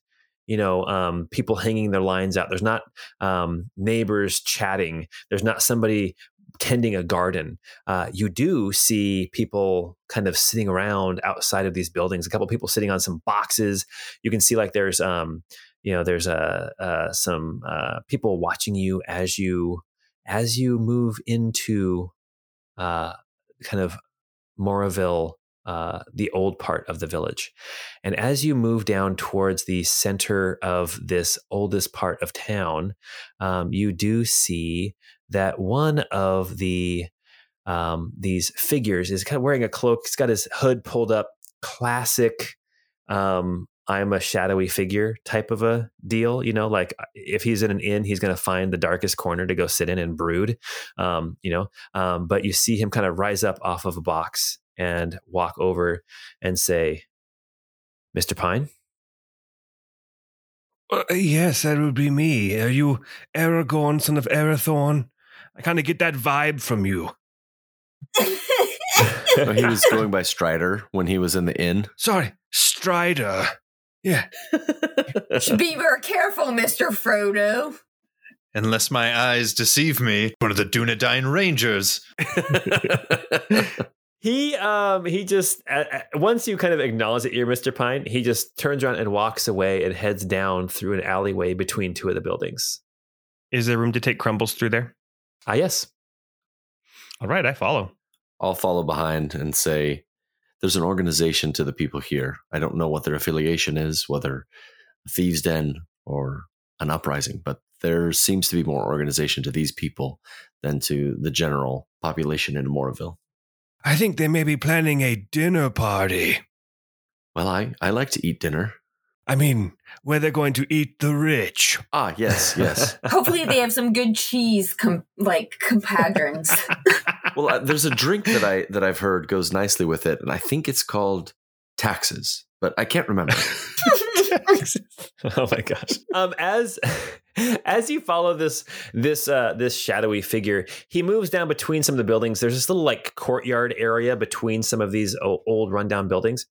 you know um, people hanging their lines out there's not um, neighbors chatting there's not somebody tending a garden uh, you do see people kind of sitting around outside of these buildings a couple people sitting on some boxes you can see like there's um, you know there's uh, uh, some people watching you as you as you move into uh, kind of Moraville, uh, the old part of the village. And as you move down towards the center of this oldest part of town, um, you do see that one of the um, these figures is kind of wearing a cloak. He's got his hood pulled up, classic um, I'm a shadowy figure type of a deal. You know, like uh, if he's in an inn, he's going to find the darkest corner to go sit in and brood. Um, you know, um, but you see him kind of rise up off of a box and walk over and say, "Mr. Pine." Uh, yes, that would be me. Are you Aragorn, son of Arathorn? I kind of get that vibe from you. he was going by Strider when he was in the inn. Sorry, Strider. Yeah. Should be very careful, Mr. Frodo. Unless my eyes deceive me, one of the Dunedain Rangers. he um he just uh, once you kind of acknowledge that you're Mr. Pine, he just turns around and walks away and heads down through an alleyway between two of the buildings. Is there room to take crumbles through there? Ah, yes. All right, I follow. I'll follow behind and say, there's an organization to the people here. I don't know what their affiliation is, whether a thieves' den or an uprising, but there seems to be more organization to these people than to the general population in Moraville. I think they may be planning a dinner party. Well, I, I like to eat dinner. I mean, where they're going to eat the rich. Ah, yes, yes. Hopefully, they have some good cheese, com- like compadrons. well, uh, there's a drink that I that I've heard goes nicely with it, and I think it's called taxes, but I can't remember. oh my gosh! Um, as as you follow this this uh, this shadowy figure, he moves down between some of the buildings. There's this little like courtyard area between some of these old, old rundown buildings,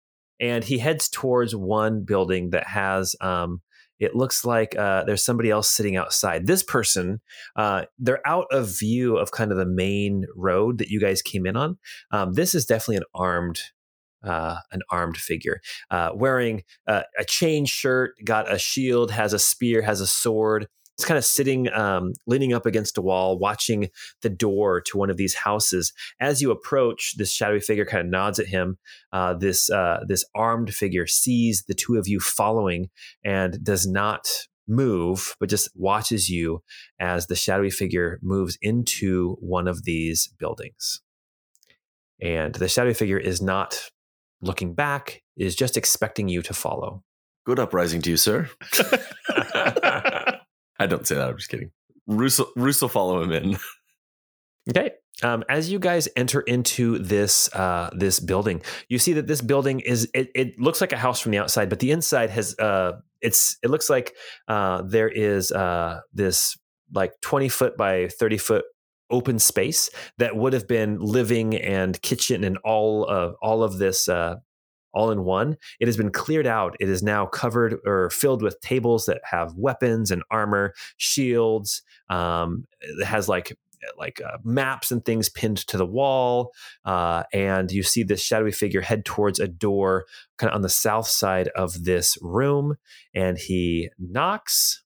and he heads towards one building that has um, it looks like uh, there's somebody else sitting outside. This person, uh, they're out of view of kind of the main road that you guys came in on. Um, this is definitely an armed. Uh, an armed figure uh, wearing uh, a chain shirt, got a shield, has a spear, has a sword, He's kind of sitting, um, leaning up against a wall, watching the door to one of these houses. As you approach, this shadowy figure kind of nods at him. Uh, this uh, this armed figure sees the two of you following and does not move, but just watches you as the shadowy figure moves into one of these buildings. And the shadowy figure is not looking back; is just expecting you to follow. Good uprising to you, sir. I don't say that. I'm just kidding. Russo, Russo follow him in. Okay. Um, as you guys enter into this uh, this building, you see that this building is it, it, looks like a house from the outside, but the inside has uh, it's it looks like uh, there is uh, this like twenty foot by thirty foot open space that would have been living and kitchen and all of all of this uh, all in one. It has been cleared out. It is now covered or filled with tables that have weapons and armor, shields. Um, it has like like uh, maps and things pinned to the wall. Uh, and you see this shadowy figure head towards a door kind of on the south side of this room. And he knocks.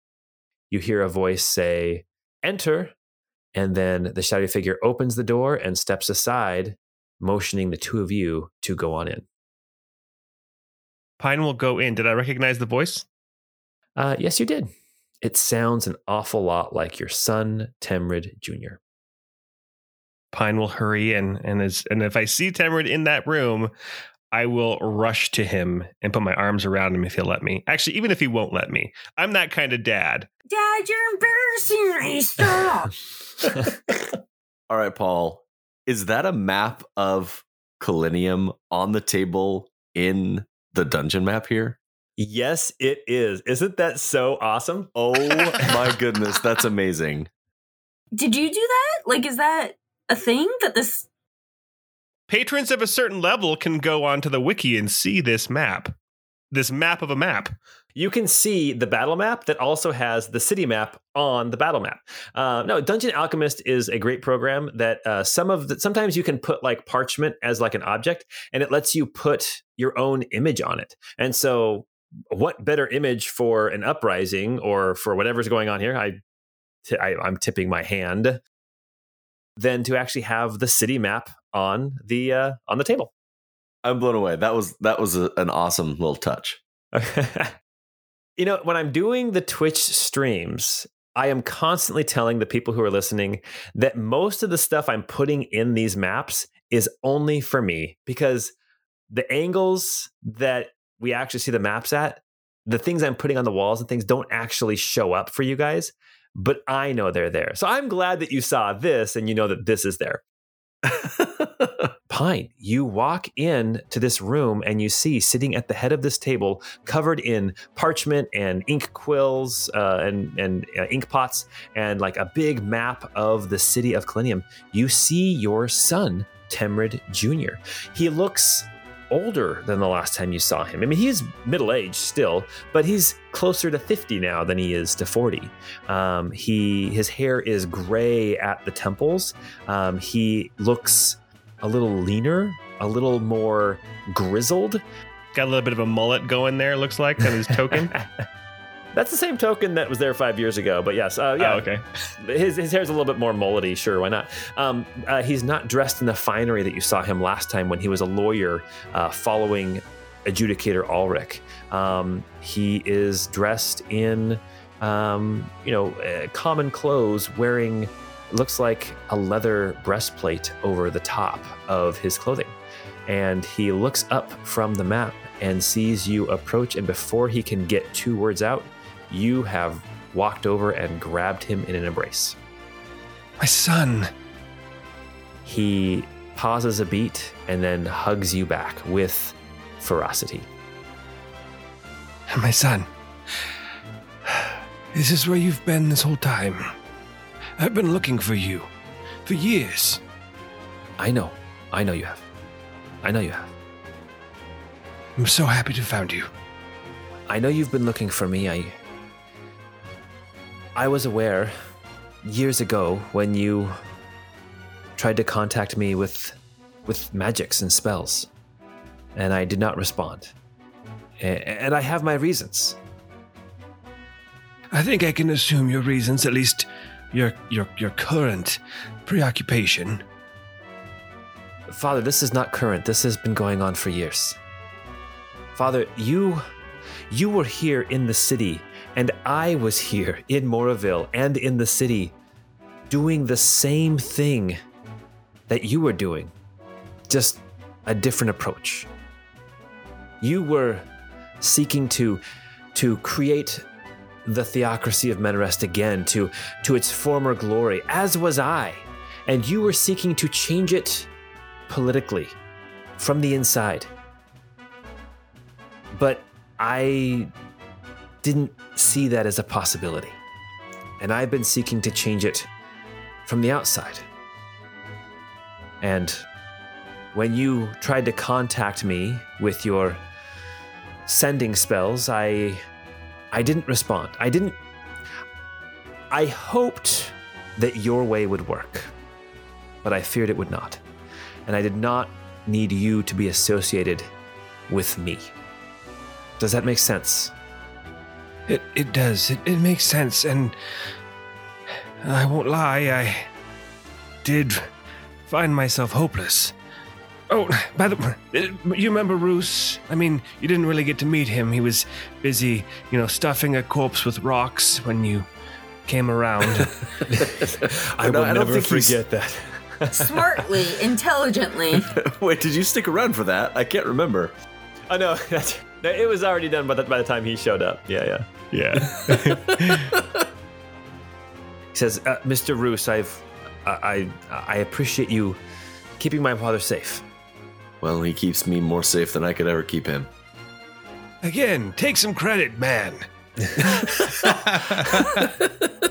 You hear a voice say, Enter. And then the shadowy figure opens the door and steps aside, motioning the two of you to go on in. Pine will go in. Did I recognize the voice? Uh, yes, you did. It sounds an awful lot like your son, Temrid Jr. Pine will hurry in, and as and if I see Temrid in that room, I will rush to him and put my arms around him if he'll let me. Actually, even if he won't let me, I'm that kind of dad. Dad, you're embarrassing me. Stop. All right, Paul. Is that a map of Kalinium on the table in the dungeon map here? Yes, it is. Isn't that so awesome? Oh my goodness, that's amazing. Did you do that? Like, is that a thing that this patrons of a certain level can go onto the wiki and see this map, this map of a map. You can see the battle map that also has the city map on the battle map. Uh, no, Dungeon Alchemist is a great program that uh, some of the, sometimes you can put like parchment as like an object, and it lets you put your own image on it. And so, what better image for an uprising or for whatever's going on here? I, t- I I'm tipping my hand than to actually have the city map on the uh, on the table. I'm blown away. That was that was a, an awesome little touch. you know, when I'm doing the Twitch streams, I am constantly telling the people who are listening that most of the stuff I'm putting in these maps is only for me because the angles that we actually see the maps at, the things I'm putting on the walls and things don't actually show up for you guys, but I know they're there. So I'm glad that you saw this and you know that this is there. You walk in to this room and you see sitting at the head of this table, covered in parchment and ink quills uh, and and uh, ink pots and like a big map of the city of Kalinium. You see your son, Temrid Jr. He looks older than the last time you saw him. I mean, he's middle aged still, but he's closer to 50 now than he is to 40. Um, he his hair is gray at the temples. Um, he looks a little leaner, a little more grizzled. Got a little bit of a mullet going there. Looks like on his token. That's the same token that was there five years ago. But yes, uh, yeah, Oh, okay. his, his hair's a little bit more mullety. Sure, why not? Um, uh, he's not dressed in the finery that you saw him last time when he was a lawyer uh, following adjudicator Ulrich. Um, he is dressed in, um, you know, uh, common clothes, wearing looks like a leather breastplate over the top of his clothing. And he looks up from the map and sees you approach. And before he can get two words out, you have walked over and grabbed him in an embrace. My son. He pauses a beat and then hugs you back with ferocity. My son. This is where you've been this whole time. I've been looking for you for years. I know. I know you have. I know you have. I'm so happy to found you. I know you've been looking for me. I I was aware years ago when you tried to contact me with with magics and spells, and I did not respond. And I have my reasons. I think I can assume your reasons, at least your your your current preoccupation. Father, this is not current. This has been going on for years. Father, you you were here in the city and I was here in Moraville and in the city doing the same thing that you were doing. Just a different approach. You were seeking to to create the theocracy of Menarest again to to its former glory, as was I. And you were seeking to change it politically from the inside. But I didn't see that as a possibility. And I've been seeking to change it from the outside. And when you tried to contact me with your sending spells, I I didn't respond. I didn't I hoped that your way would work, but I feared it would not. And I did not need you to be associated with me. Does that make sense? It it does. It it makes sense, and I won't lie. I did find myself hopeless. Oh, by the way, you remember Roos? I mean, you didn't really get to meet him. He was busy, you know, stuffing a corpse with rocks when you came around. I No, will I never forget that. Smartly, intelligently. Wait, did you stick around for that? I can't remember. Oh no, it was already done by the, by the time he showed up. Yeah, yeah. Yeah. He says, uh, "Mr. Roos, I've, I, I, I appreciate you keeping my father safe. Well, he keeps me more safe than I could ever keep him. Again, take some credit, man.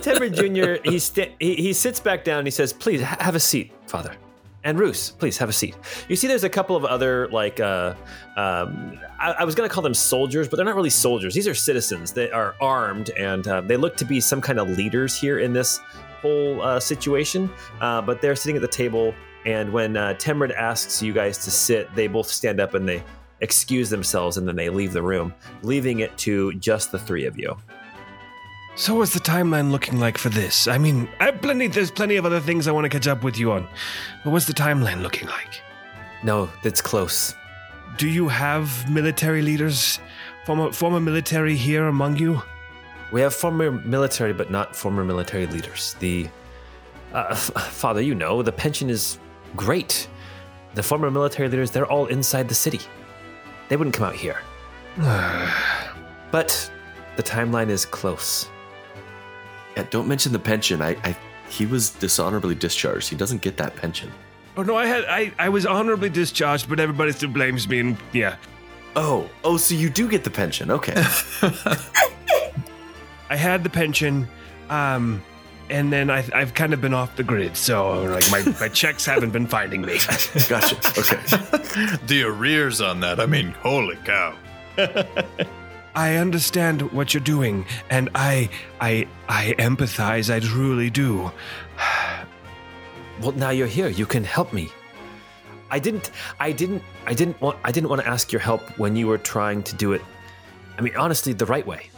Temrid Jr. He, sta- he he sits back down. and He says, "Please ha- have a seat, father." And Roos, please have a seat. You see, there's a couple of other like uh, um, I, I was going to call them soldiers, but they're not really soldiers. These are citizens that are armed, and uh, they look to be some kind of leaders here in this whole uh, situation. Uh, but they're sitting at the table, and when uh, Temrid asks you guys to sit, they both stand up and they excuse themselves, and then they leave the room, leaving it to just the three of you. So what's the timeline looking like for this? I mean, I plenty there's plenty of other things I want to catch up with you on. But what's the timeline looking like? No, that's close. Do you have military leaders? Former former military here among you? We have former military, but not former military leaders. The uh, f- father, you know, the pension is great. The former military leaders, they're all inside the city. They wouldn't come out here. But the timeline is close. Yeah, don't mention the pension. I, I he was dishonorably discharged. He doesn't get that pension. Oh no, I had I, I was honorably discharged, but everybody still blames me and yeah. Oh, oh, so you do get the pension? Okay, I had the pension, um, and then I, I've kind of been off the grid, so like my, my checks haven't been finding me. gotcha. Okay, The arrears on that. I mean, holy cow. I understand what you're doing, and I I I empathize. I truly do. Well, now you're here. You can help me. I didn't. I didn't. I didn't want. I didn't want to ask your help when you were trying to do it. I mean, honestly, the right way.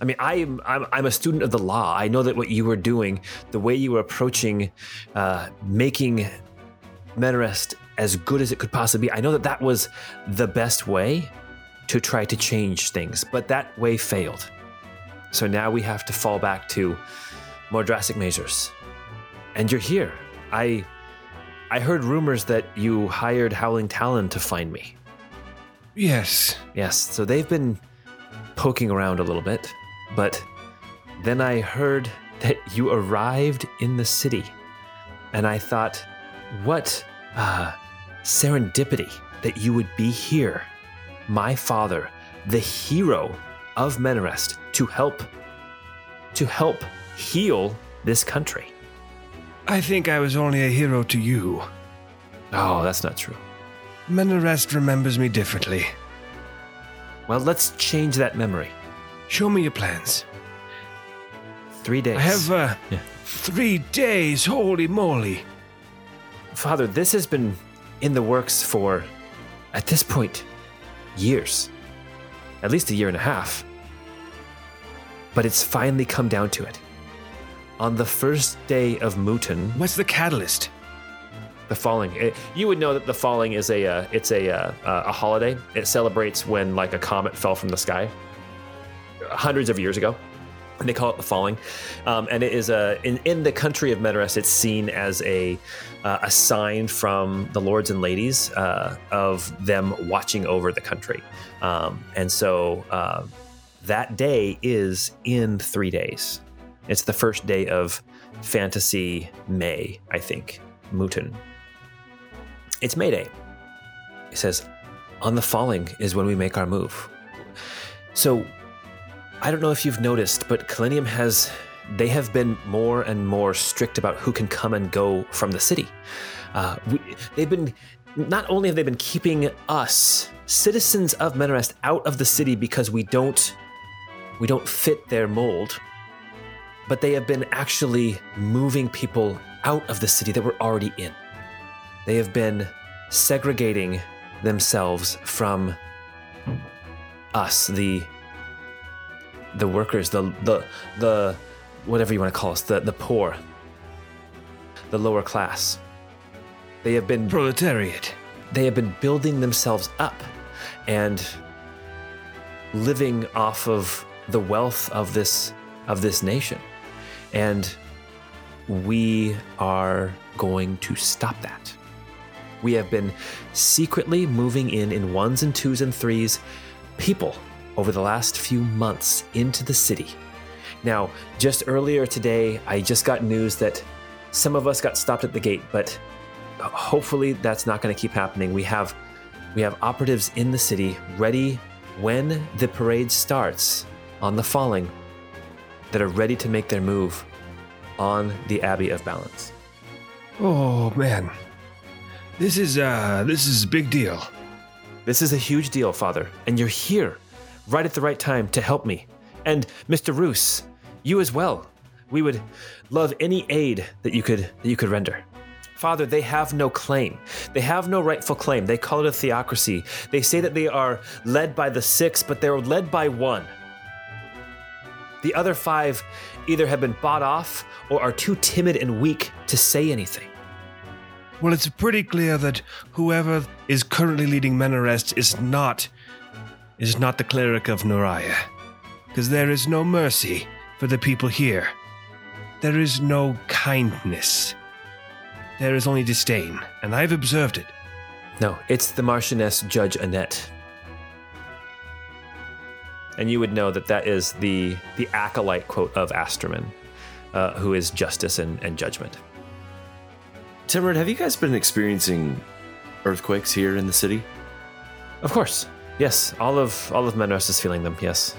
I mean, I am. I'm, I'm a student of the law. I know that what you were doing, the way you were approaching, uh, making Menarest as good as it could possibly be. I know that that was the best way to try to change things, but that way failed. So now we have to fall back to more drastic measures. And you're here. I I heard rumors that you hired Howling Talon to find me. Yes. Yes, so they've been poking around a little bit, but then I heard that you arrived in the city. And I thought, what uh, serendipity that you would be here, my father, the hero of Menarest, to help to help heal this country. I think I was only a hero to you. Oh, that's not true. Menarest remembers me differently. Well, let's change that memory. Show me your plans. Three days. I have uh, Yeah. three days. Holy moly! Father, this has been in the works for, at this point, years. At least a year and a half. But it's finally come down to it. On the first day of Muton, What's the catalyst? the falling. It, you would know that the falling is a uh, it's a uh, a holiday. It celebrates when like a comet fell from the sky hundreds of years ago. And they call it the falling, um, and it is a in, in the country of Menarest. It's seen as a uh, a sign from the lords and ladies uh, of them watching over the country, um, and so uh, that day is in three days. It's the first day of Fantasy May, I think, Muton. It's May Day. It says, on the falling is when we make our move. So, I don't know if you've noticed, but Kalinium has, they have been more and more strict about who can come and go from the city. Uh, we, they've been, not only have they been keeping us, citizens of Menarest, out of the city because we don't, we don't fit their mold, but they have been actually moving people out of the city that we're already in. They have been segregating themselves from us, the the workers, the the the whatever you want to call us, the the poor, the lower class. They have been Proletariat. they have been building themselves up and living off of the wealth of this of this nation and we are going to stop that we have been secretly moving in in ones and twos and threes people over the last few months into the city now just earlier today i just got news that some of us got stopped at the gate but hopefully that's not going to keep happening. We have we have operatives in the city ready when the parade starts on the falling that are ready to make their move on the Abbey of Balance. Oh man, This is uh this is a big deal. This is a huge deal, Father, and you're here, right at the right time to help me. And Mr. Roos, you as well. We would love any aid that you could that you could render. Father, they have no claim. They have no rightful claim. They call it a theocracy. They say that they are led by the six, but they're led by one. The other five either have been bought off or are too timid and weak to say anything. Well, it's pretty clear that whoever is currently leading Menarest is not is not the cleric of Noriah. Because there is no mercy for the people here. There is no kindness. There is only disdain, and I've observed it. No, it's the Marchioness Judge Annette. And you would know that that is the the acolyte quote of Asterman, uh, who is justice and, and judgment. Temrid, have you guys been experiencing earthquakes here in the city? Of course, yes. All of all of Menarest is feeling them. Yes.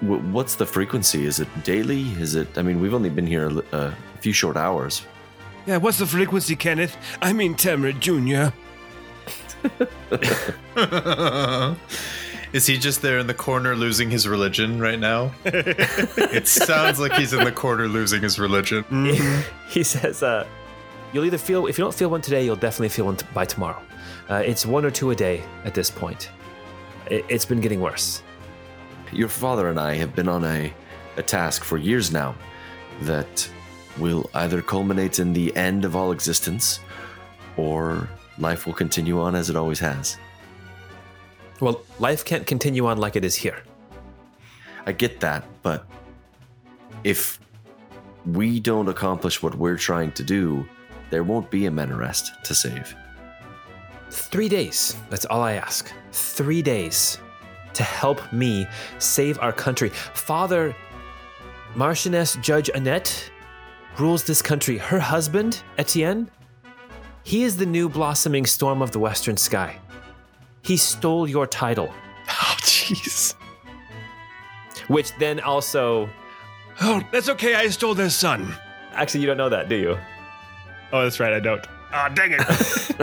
W- what's the frequency? Is it daily? Is it? I mean, we've only been here a, uh, a few short hours. Yeah, what's the frequency, Kenneth? I mean Temrid Jr. Is he just there in the corner losing his religion right now? it sounds like he's in the corner losing his religion. he says, uh, "You'll either feel if you don't feel one today, you'll definitely feel one t- by tomorrow. Uh, it's one or two a day at this point. It, it's been getting worse. Your father and I have been on a, a task for years now that will either culminate in the end of all existence or life will continue on as it always has. Well, life can't continue on like it is here. I get that, but if we don't accomplish what we're trying to do, there won't be a Menarest to save. Three days. That's all I ask. Three days to help me save our country. Father, Marchioness Judge Annette rules this country. Her husband, Etienne, he is the new blossoming storm of the western sky. He stole your title, Oh, jeez. which then also. Oh, that's okay. I stole their son. Actually, you don't know that, do you? Oh, that's right. I don't. Ah, dang it.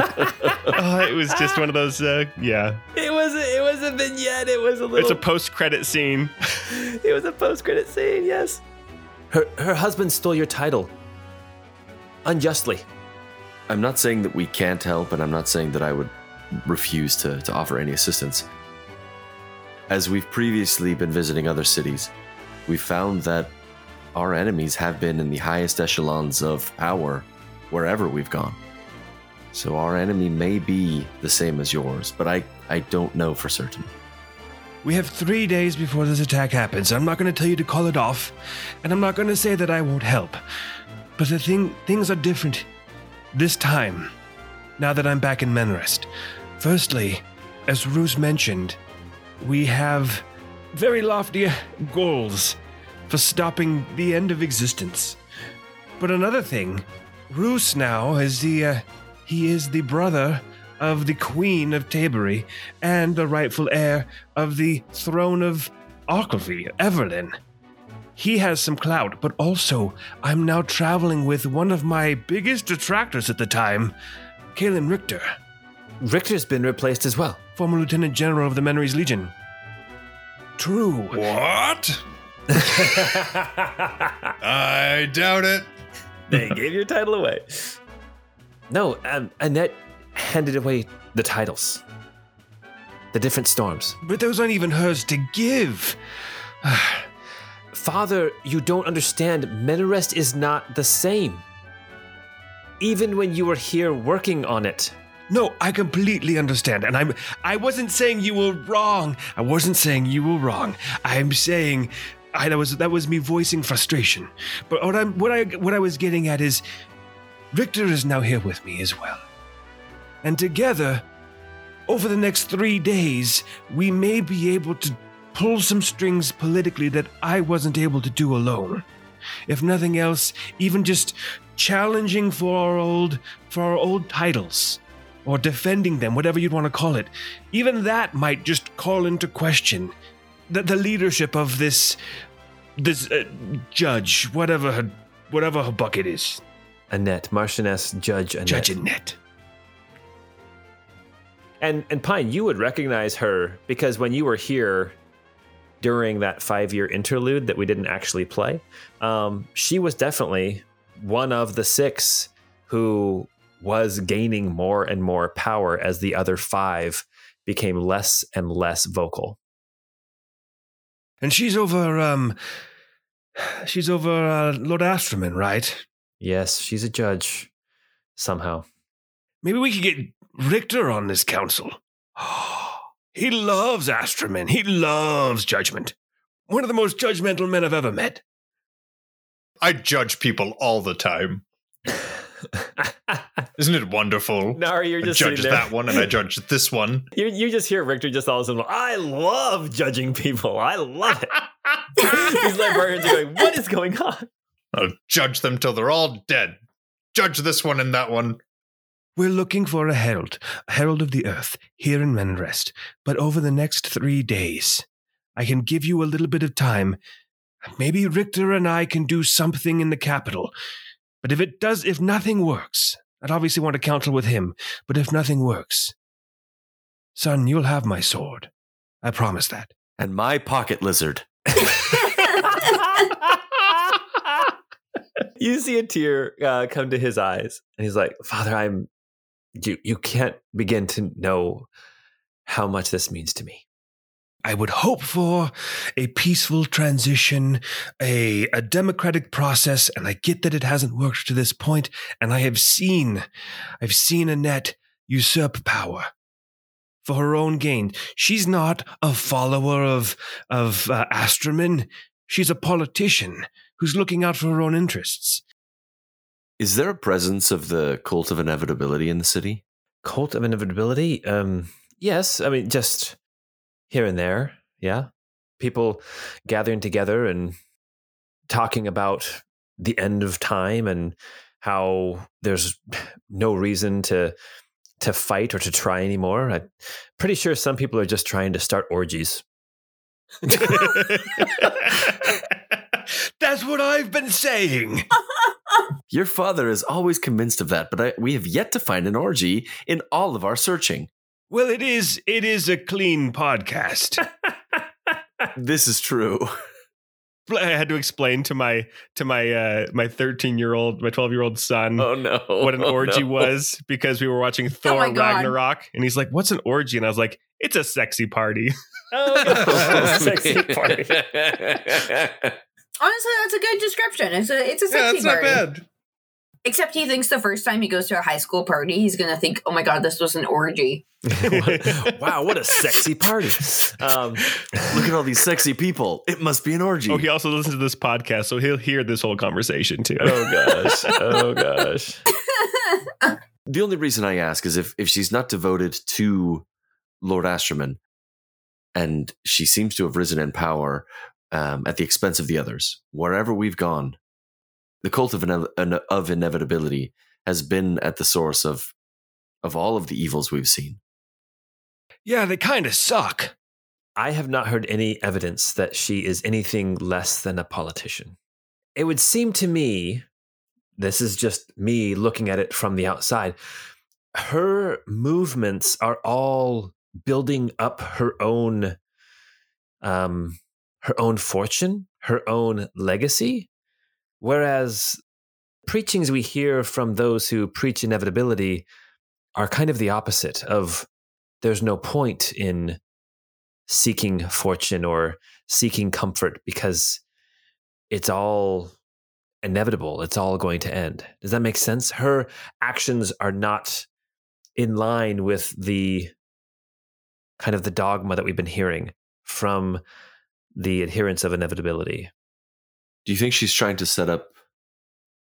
oh, it was just one of those. Uh, yeah, It was. A, it was a vignette. It was a little. it's a post-credit scene. it was a post-credit scene. Yes. Her her husband stole your title. Unjustly. I'm not saying that we can't help, and I'm not saying that I would refuse to, to offer any assistance. As we've previously been visiting other cities, we've found that our enemies have been in the highest echelons of power wherever we've gone. So our enemy may be the same as yours, but I, I don't know for certain. We have three days before this attack happens. I'm not going to tell you to call it off, and I'm not going to say that I won't help. But the thing, things are different this time. Now that I'm back in Menarest, firstly, as Roos mentioned, we have very lofty goals for stopping the end of existence. But another thing, Roos now is the uh, he is the brother of the Queen of Tabery and the rightful heir of the throne of Arklevy, Everlyn. He has some clout, but also I'm now traveling with one of my biggest detractors at the time, Kalen Richter, Richter's been replaced as well. former Lieutenant General of the Menarest Legion. True. What? I doubt it. they gave your title away. No, um, Annette handed away the titles. The different storms. But those aren't even hers to give. Father, you don't understand. Menarest is not the same. Even when you were here working on it. No, I completely understand, and I'm I wasn't saying you were wrong. I wasn't saying you were wrong. I'm saying I that was that was me voicing frustration. But what I'm what I what I was getting at is Richter is now here with me as well. And together, over the next three days, we may be able to pull some strings politically that I wasn't able to do alone. If nothing else, even just challenging for our old for our old titles or defending them, whatever you'd want to call it. Even that might just call into question the, the leadership of this this uh, judge, whatever her whatever her bucket is. Annette, Marchioness Judge Annette. Judge Annette. And and Pine, you would recognize her because when you were here during that five year interlude that we didn't actually play, um, she was definitely one of the six who was gaining more and more power as the other five became less and less vocal. And she's over, um, she's over uh, Lord Astroman, right? Yes, she's a judge somehow. Maybe we could get Richter on this council. he loves Astroman. He loves judgment. One of the most judgmental men I've ever met. I judge people all the time. Isn't it wonderful? Nari, you're I just judge there. that one and I judge this one. You, you just hear Richter just all of a sudden, I love judging people. I love it. These librarians are going, what is going on? I'll judge them till they're all dead. Judge this one and that one. We're looking for a herald, a herald of the earth, here in Menarest. But over the next three days, I can give you a little bit of time. Maybe Richter and I can do something in the capital. But if it does, if nothing works, I'd obviously want to counsel with him. But if nothing works, son, you'll have my sword. I promise that. And my pocket lizard. you see a tear uh, come to his eyes, and he's like, Father, I'm. You, you can't begin to know how much this means to me. I would hope for a peaceful transition, a, a democratic process, and I get that it hasn't worked to this point, and I have seen, I've seen Annette usurp power for her own gain. She's not a follower of, of uh, Astroman. She's a politician who's looking out for her own interests. Is there a presence of the cult of inevitability in the city? Cult of inevitability? Um, yes. I mean, just here and there. Yeah. People gathering together and talking about the end of time and how there's no reason to to fight or to try anymore. I'm pretty sure some people are just trying to start orgies. That's what I've been saying. Your father is always convinced of that, but I, we have yet to find an orgy in all of our searching. Well, it is it is a clean podcast. This is true. I had to explain to my to my uh my 13 year old my 12 year old son Oh no! what an Oh, orgy no. was because we were watching Thor my God. Ragnarok and he's like what's an orgy and I was like it's a sexy party Oh, sexy party. Honestly, that's a good description. It's a it's a sexy party. bad. Except he thinks the first time he goes to a high school party, he's gonna think, "Oh my god, this was an orgy." wow, what a sexy party! Um, Look at all these sexy people. It must be an orgy. oh he also listens to this podcast so he'll hear this whole conversation too oh gosh, oh gosh. The only reason I ask is if if she's not devoted to Lord Astroman, and she seems to have risen in power um, at the expense of the others. Wherever we've gone, the cult of ine- of inevitability has been at the source of of all of the evils we've seen. yeah, they kind of suck. I have not heard any evidence that she is anything less than a politician. It would seem to me, this is just me looking at it from the outside, her movements are all building up her own um her own fortune, her own legacy, whereas preachings we hear from those who preach inevitability are kind of the opposite of there's no point in seeking fortune or seeking comfort because it's all inevitable. It's all going to end. Does that make sense? Her actions are not in line with the kind of the dogma that we've been hearing from the adherence of inevitability. Do you think she's trying to set up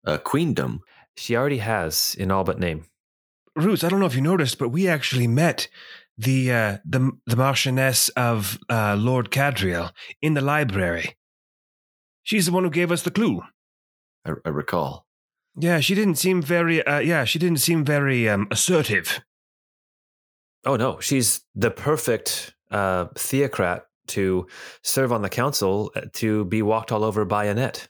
a queendom? She already has in all but name. Roos, I don't know if you noticed, but we actually met the uh, the the Marchioness of uh, Lord Cadriel in the library. She's the one who gave us the clue. I, I recall. Yeah, she didn't seem very. Uh, yeah, she didn't seem very um, assertive. Oh no, she's the perfect uh, theocrat to serve on the council uh, to be walked all over by Annette.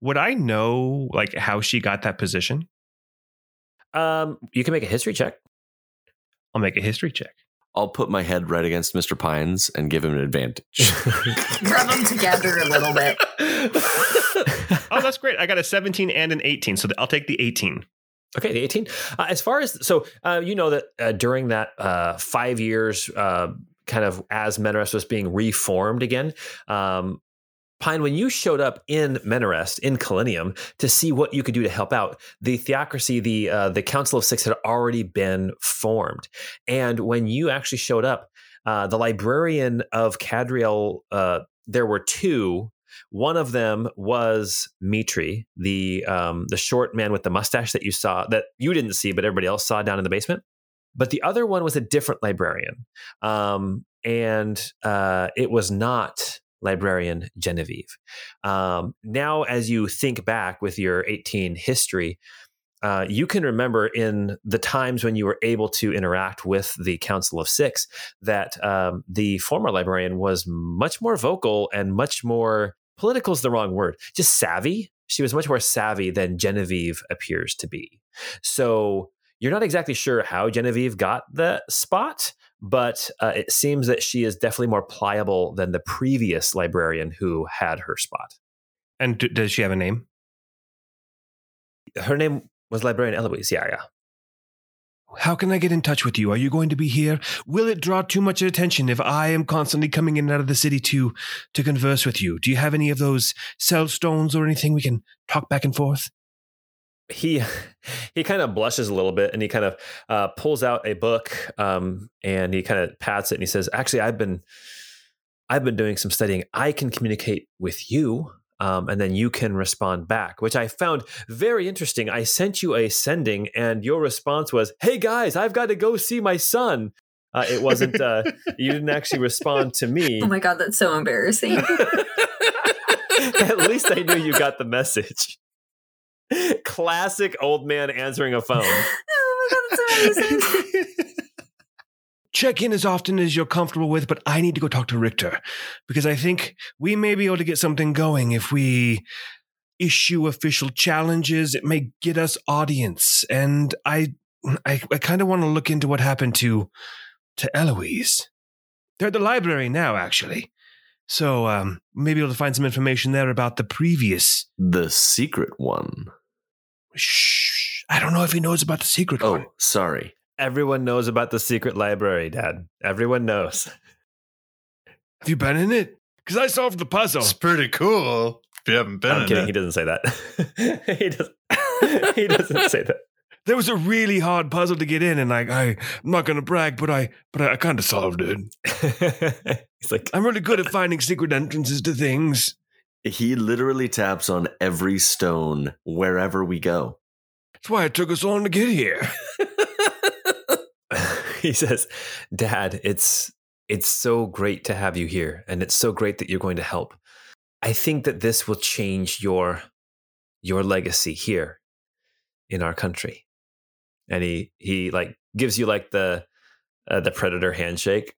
would I know like how she got that position Um, you can make a history check. I'll make a history check. I'll put my head right against Mr. Pines and give him an advantage. Rub them together a little bit. Oh, that's great. I got a 17 and an 18, so I'll take the 18. Okay, the 18. Uh, as far as, so uh, you know that uh, during that uh, five years, uh, kind of as Menarest was being reformed again, um, Pine, when you showed up in Menarest, in Kalinium, to see what you could do to help out, the theocracy, the uh, the Council of Six had already been formed. And when you actually showed up, uh, the librarian of Cadriel, uh, there were two. One of them was Mitri, the um, the short man with the mustache that you saw, that you didn't see, but everybody else saw down in the basement. But the other one was a different librarian, um, and uh, it was not librarian Genevieve. Um, now, as you think back with your 18 history, uh, you can remember in the times when you were able to interact with the Council of Six that um, the former librarian was much more vocal and much more political is the wrong word, just savvy. She was much more savvy than Genevieve appears to be. So you're not exactly sure how Genevieve got the spot, but uh, it seems that she is definitely more pliable than the previous librarian who had her spot. And d- does she have a name? Her name was Librarian Eloise. Yeah, yeah. How can I get in touch with you? Are you going to be here? Will it draw too much attention if I am constantly coming in and out of the city to to converse with you? Do you have any of those cell stones or anything we can talk back and forth? He he kind of blushes a little bit and he kind of uh, pulls out a book um, and he kind of pats it and he says actually i've been i've been doing some studying. I can communicate with you um, and then you can respond back which i found very interesting. I sent you a sending and your response was hey guys i've got to go see my son. Uh, it wasn't uh, you didn't actually respond to me. Oh my god, that's so embarrassing. at least i knew you got the message classic old man answering a phone oh my god, that's amazing. Check in as often as you're comfortable with, but I need to go talk to Richter because I think we may be able to get something going if we issue official challenges. It may get us audience, and I, I, I kind of want to look into what happened to, to Eloise. They're at the library now, actually. So um, maybe able to find some information there about the previous. the secret one. Shh! I don't know if he knows about the secret one. Oh, sorry. Everyone knows about the secret library, Dad. Everyone knows. Have you been in it? Because I solved the puzzle. It's pretty cool. If you haven't been I'm in kidding. it. He doesn't say that. he doesn't. he doesn't say that. There was a really hard puzzle to get in, and like I, I'm not gonna brag, but I, but I, I kind of solved it. that. He's like, I'm really good at finding secret entrances to things. He literally taps on every stone wherever we go. That's why it took us long to get here. he says, Dad, it's it's so great to have you here, and it's so great that you're going to help. I think that this will change your your legacy here in our country. And he he like gives you like the uh, the predator handshake.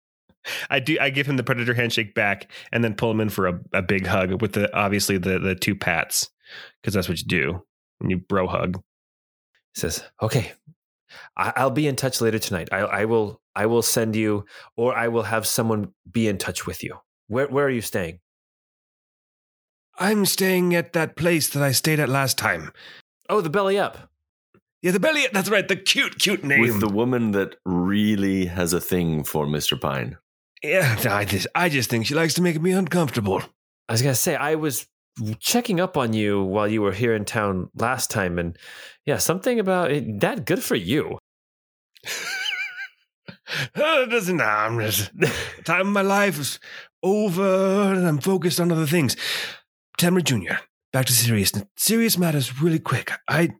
I do. I give him the predator handshake back, and then pull him in for a, a big hug with the obviously the the two pats because that's what you do when you bro hug. He says, "Okay, I, I'll be in touch later tonight. I, I will I will send you, or I will have someone be in touch with you. Where where are you staying? I'm staying at that place that I stayed at last time. Oh, the belly up. Yeah, the belly. Up. That's right. The cute, cute name. With the woman that really has a thing for Mr. Pine. Yeah, I just, I just think she likes to make me uncomfortable. I was gonna say I was checking up on you while you were here in town last time, and yeah, something about it. That good for you. Uh, it doesn't. Nah, I'm just. time of my life is over, and I'm focused on other things. Temrid Junior. Back to serious serious matters, really quick. I,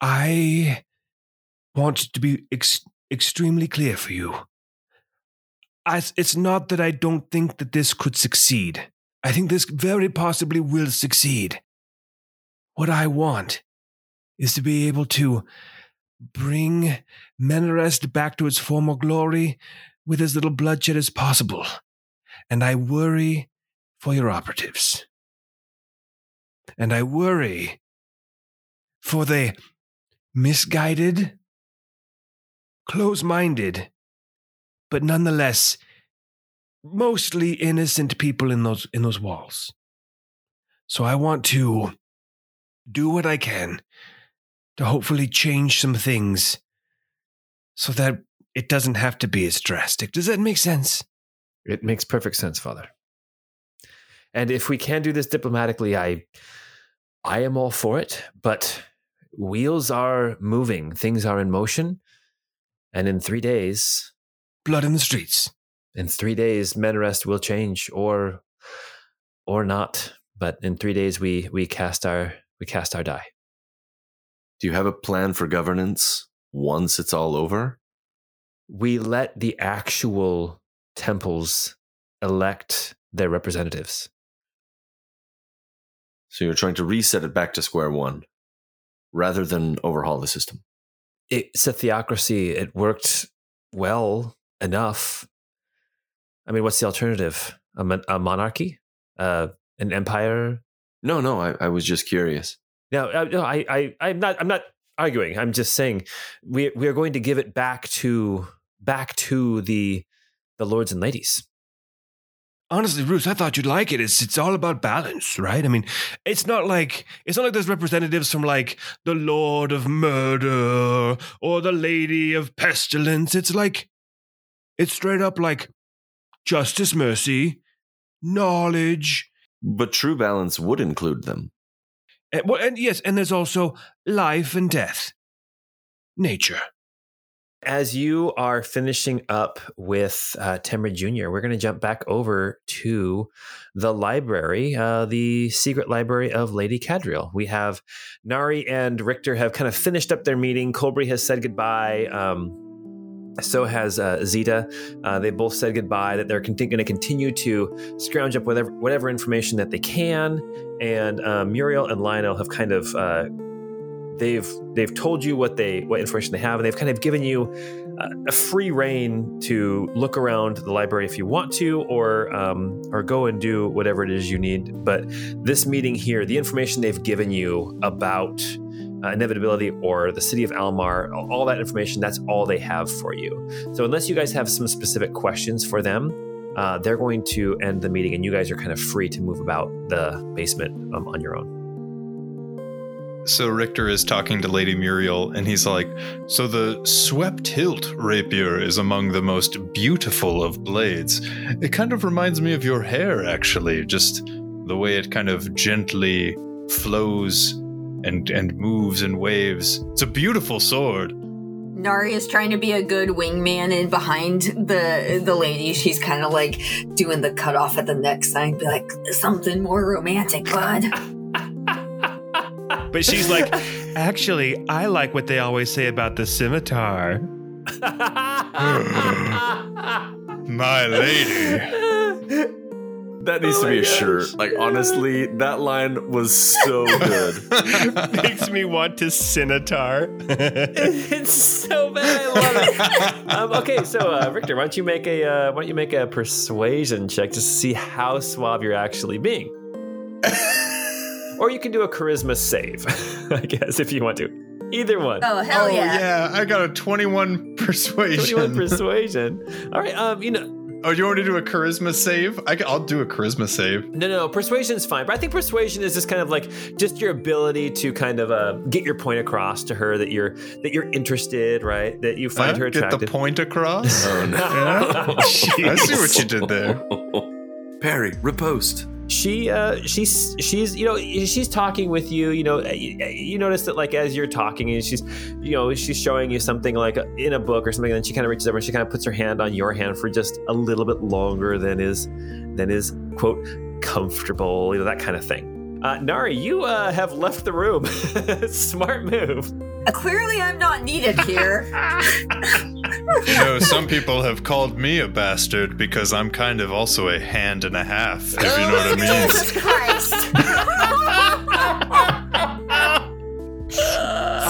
I want to be ex- extremely clear for you. I, it's not that I don't think that this could succeed. I think this very possibly will succeed. What I want is to be able to bring Menarest back to its former glory with as little bloodshed as possible. And I worry for your operatives. And I worry for the misguided, close minded, but nonetheless mostly innocent people in those in those walls. So I want to do what I can to hopefully change some things so that it doesn't have to be as drastic. Does that make sense? It makes perfect sense, Father. And if we can do this diplomatically, I I am all for it, but wheels are moving, things are in motion, and in 3 days, Blood in the streets. in 3 days Menarest will change or or not, but in 3 days we we cast our we cast our die. Do you have a plan for governance once it's all over? We let the actual temples elect their representatives. So you're trying to reset it back to square one rather than overhaul the system. it's a theocracy. It worked well enough. I mean, what's the alternative? A, mon- a monarchy? Uh, an empire? No, no, I, I was just curious. No, uh, no. I, I, I'm not. I'm not arguing. I'm just saying we we are going to give it back to back to the the lords and ladies. Honestly, Roos, I thought you'd like it. It's it's all about balance, right? I mean, it's not like it's not like there's representatives from like the Lord of Murder or the Lady of Pestilence. It's like it's straight up like justice, mercy, knowledge, But true balance would include them. and, well, and yes, and there's also life and death, nature. As you are finishing up with uh, Temrid Jr., we're going to jump back over to the library, uh, the secret library of Lady Cadriel. We have Nari and Richter have kind of finished up their meeting. Colbury has said goodbye. Um, so has uh, Zeta. Uh, they both said goodbye. That they're conti- going to continue to scrounge up whatever whatever information that they can. And uh, Muriel and Lionel have kind of uh, they've they've told you what they what information they have, and they've kind of given you a free reign to look around the library if you want to, or um, or go and do whatever it is you need. But this meeting here, the information they've given you about uh, inevitability or the city of Almar, all that information, that's all they have for you. So unless you guys have some specific questions for them. Uh, they're going to end the meeting, and you guys are kind of free to move about the basement um, on your own. So Richter is talking to Lady Muriel, and he's like, So the swept hilt rapier is among the most beautiful of blades. It kind of reminds me of your hair, actually, just the way it kind of gently flows and, and moves and waves. It's a beautiful sword. Nari is trying to be a good wingman and behind the the lady. She's kind of like doing the cut off at the neck sign, be like something more romantic, bud. But she's like, actually, I like what they always say about the scimitar. My lady. That needs Oh to be a gosh. shirt. Like honestly, that line was so good. Makes me want to scimitar. it's so bad. I love it. um, okay, so uh, Richter, why don't you make a uh, why don't you make a persuasion check just to see how suave you're actually being, or you can do a charisma save, I guess, if you want to. Either one. Oh hell oh, yeah! yeah. I got a 21 persuasion. Twenty-one persuasion. All right. Um, you know, oh, you want to do a charisma save? I, will do a charisma save. no, no, persuasion is fine, but I think persuasion is just kind of like just your ability to kind of uh, get your point across to her that you're that you're interested, right? That you find Huh? her Get the point across. Oh, no. Yeah? I see what you did there. Parry, riposte. She uh she's she's you know she's talking with you you know you, you notice that like as you're talking and she's you know she's showing you something like in a book or something and then she kind of reaches over and she kind of puts her hand on your hand for just a little bit longer than is than is quote comfortable you know that kind of thing. Uh nari you uh have left the room. Smart move Uh, Clearly, I'm not needed here. You know, some people have called me a bastard because I'm kind of also a hand and a half, if you know what I mean. Jesus Christ!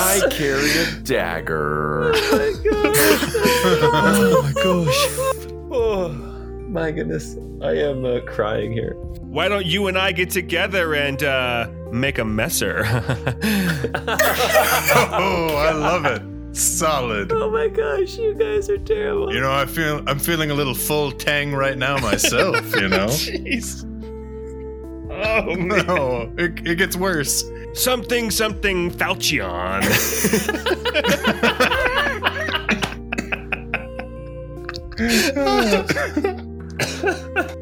I carry a dagger. oh my gosh oh my goodness i am uh, crying here Why don't you and I get together and uh, make a messer? Oh, I love it. Solid. Oh my gosh, you guys are terrible. You know, I feel I'm feeling a little full tang right now myself. You know. Jeez. Oh man. No, it, it gets worse. Something something Falchion.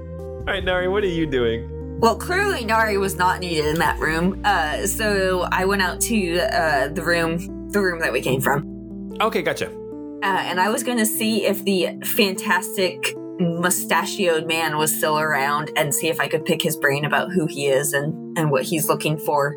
All right, Nari, what are you doing? Well, clearly Nari was not needed in that room, uh, so I went out to uh, the room, the room that we came from, Okay, gotcha. uh, and I was going to see if the fantastic mustachioed man was still around, and see if I could pick his brain about who he is and and what he's looking for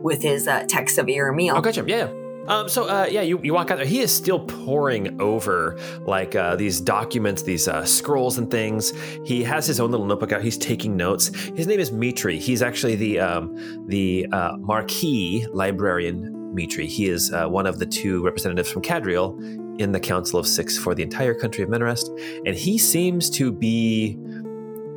with his uh, text of Iramil. Oh, gotcha. Yeah. Um, so uh, yeah, you, you walk out there. He is still poring over like uh, these documents, these uh, scrolls and things. He has his own little notebook out. He's taking notes. His name is Mitri. He's actually the um, the uh, Marquis librarian Mitri. He is uh, one of the two representatives from Cadriel in the Council of Six for the entire country of Menarest, and he seems to be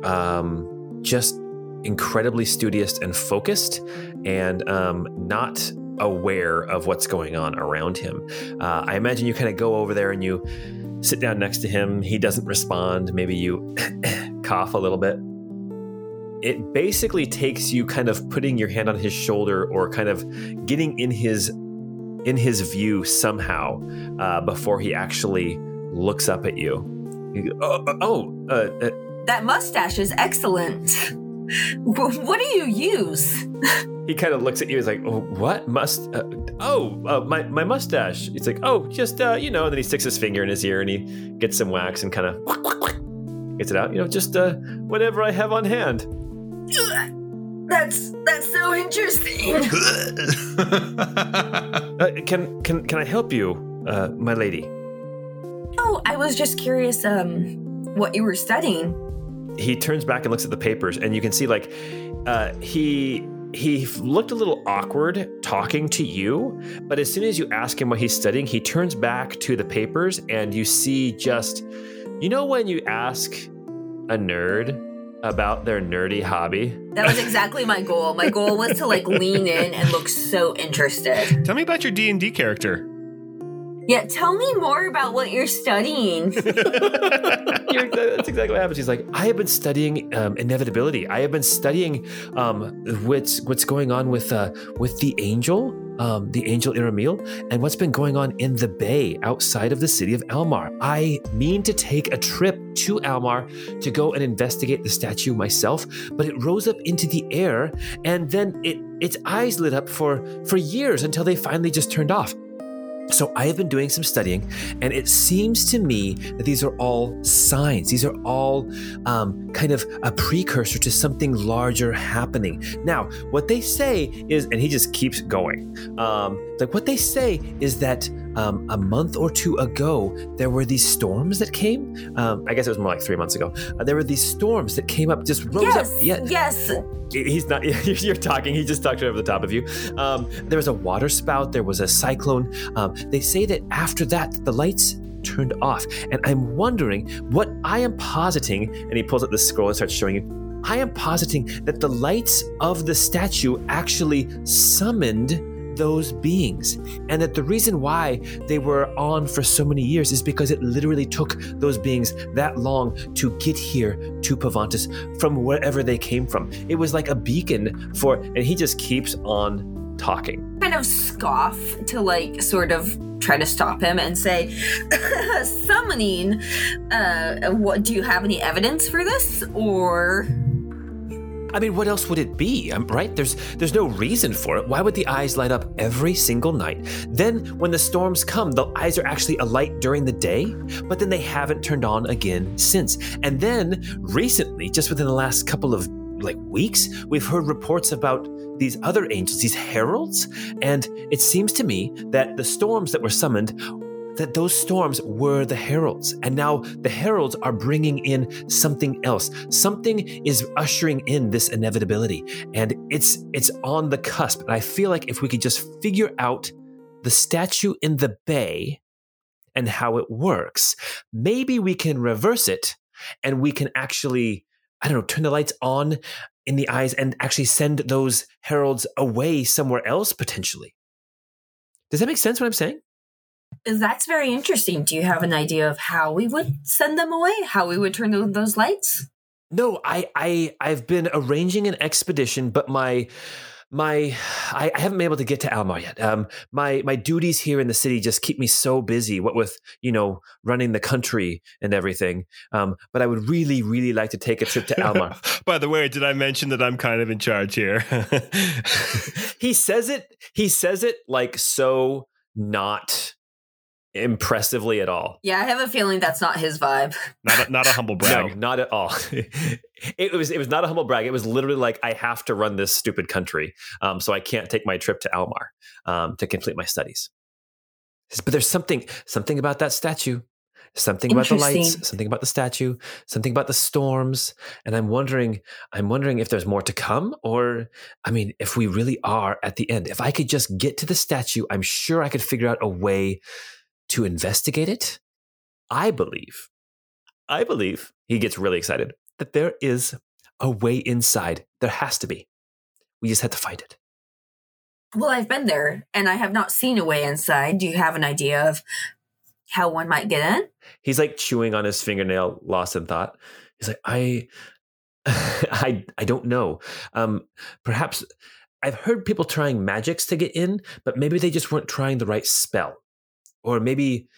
um, just incredibly studious and focused, and um, not aware of what's going on around him. Uh, I imagine you kind of go over there and you sit down next to him. He doesn't respond. Maybe you cough a little bit. It basically takes you kind of putting your hand on his shoulder or kind of getting in his in his view somehow uh, before he actually looks up at you. You go, oh, oh uh, uh, That mustache is excellent. Wh- what do you use? he kind of looks at you. He's like, oh, "What must? Uh, oh, uh, my my mustache." It's like, "Oh, just uh, you know." And then he sticks his finger in his ear and he gets some wax and kind of gets it out. You know, just uh, whatever I have on hand. That's that's so interesting. Uh, can can can I help you, uh, my lady? Oh, I was just curious um what you were studying. He turns back and looks at the papers, and you can see like uh, he he looked a little awkward talking to you, but as soon as you ask him what he's studying, he turns back to the papers, and you see just you know when you ask a nerd about their nerdy hobby. That was exactly my goal. My goal was to like lean in and look so interested. Tell me about your D and D character. Yeah, tell me more about what you're studying. You're that's exactly what happens. He's like, I have been studying um, inevitability. I have been studying um, what's what's going on with uh, with the angel, um, the angel Iramil, and what's been going on in the bay outside of the city of Almar. I mean to take a trip to Almar to go and investigate the statue myself, but it rose up into the air, and then it its eyes lit up for for years until they finally just turned off. So I have been doing some studying, and it seems to me that these are all signs. These are all um, kind of a precursor to something larger happening. Now, what they say is, and he just keeps going. Um, like what they say is that um, a month or two ago there were these storms that came. Um, I guess it was more like three months ago. Uh, there were these storms that came up, just rose yes, up. Yeah, yes. he's not you're talking he just talked right over the top of you um, there was a water spout there was a cyclone um, they say that after that the lights turned off and i'm wondering what i am positing and he pulls up the scroll and starts showing you i am positing that the lights of the statue actually summoned those beings and that the reason why they were on for so many years is because it literally took those beings that long to get here to Pavantis from wherever they came from. It was like a beacon for, and he just keeps on talking. Kind of scoff to like sort of try to stop him and say, summoning, uh, what do you have any evidence for this? Or I mean, what else would it be? Um, right? There's there's no reason for it. Why would the eyes light up every single night? Then, when the storms come, the eyes are actually alight during the day, but then they haven't turned on again since. And then, recently, just within the last couple of like weeks, we've heard reports about these other angels, these heralds, and it seems to me that the storms that were summoned that those storms were the heralds. And now the heralds are bringing in something else. Something is ushering in this inevitability. And it's it's on the cusp. And I feel like if we could just figure out the statue in the bay and how it works, maybe we can reverse it and we can actually, I don't know, turn the lights on in the eyes and actually send those heralds away somewhere else potentially. Does that make sense what I'm saying? That's very interesting. Do you have an idea of how we would send them away? How we would turn on those lights? No, I, I, I've been arranging an expedition, but my, my, I, I haven't been able to get to Almar yet. Um, my, my duties here in the city just keep me so busy. What with you know running the country and everything. Um, but I would really, really like to take a trip to Almar. By the way, did I mention that I'm kind of in charge here? he says it. He says it like so not impressively at all. Yeah, I have a feeling that's not his vibe. not, a, not a humble No, brag. not at all. it was it was not a humble brag. It was literally like I have to run this stupid country, um, so I can't take my trip to Almar um, to complete my studies. But there's something something about that statue, something about the lights, something about the statue, something about the storms, and I'm wondering I'm wondering if there's more to come, or I mean, if we really are at the end. If I could just get to the statue, I'm sure I could figure out a way to investigate it. I believe, I believe, he gets really excited that there is a way inside. There has to be. We just had to find it. Well, I've been there and I have not seen a way inside. Do you have an idea of how one might get in? He's like chewing on his fingernail, lost in thought. He's like, I, I, I don't know. Um, perhaps I've heard people trying magics to get in, but maybe they just weren't trying the right spell, or maybe,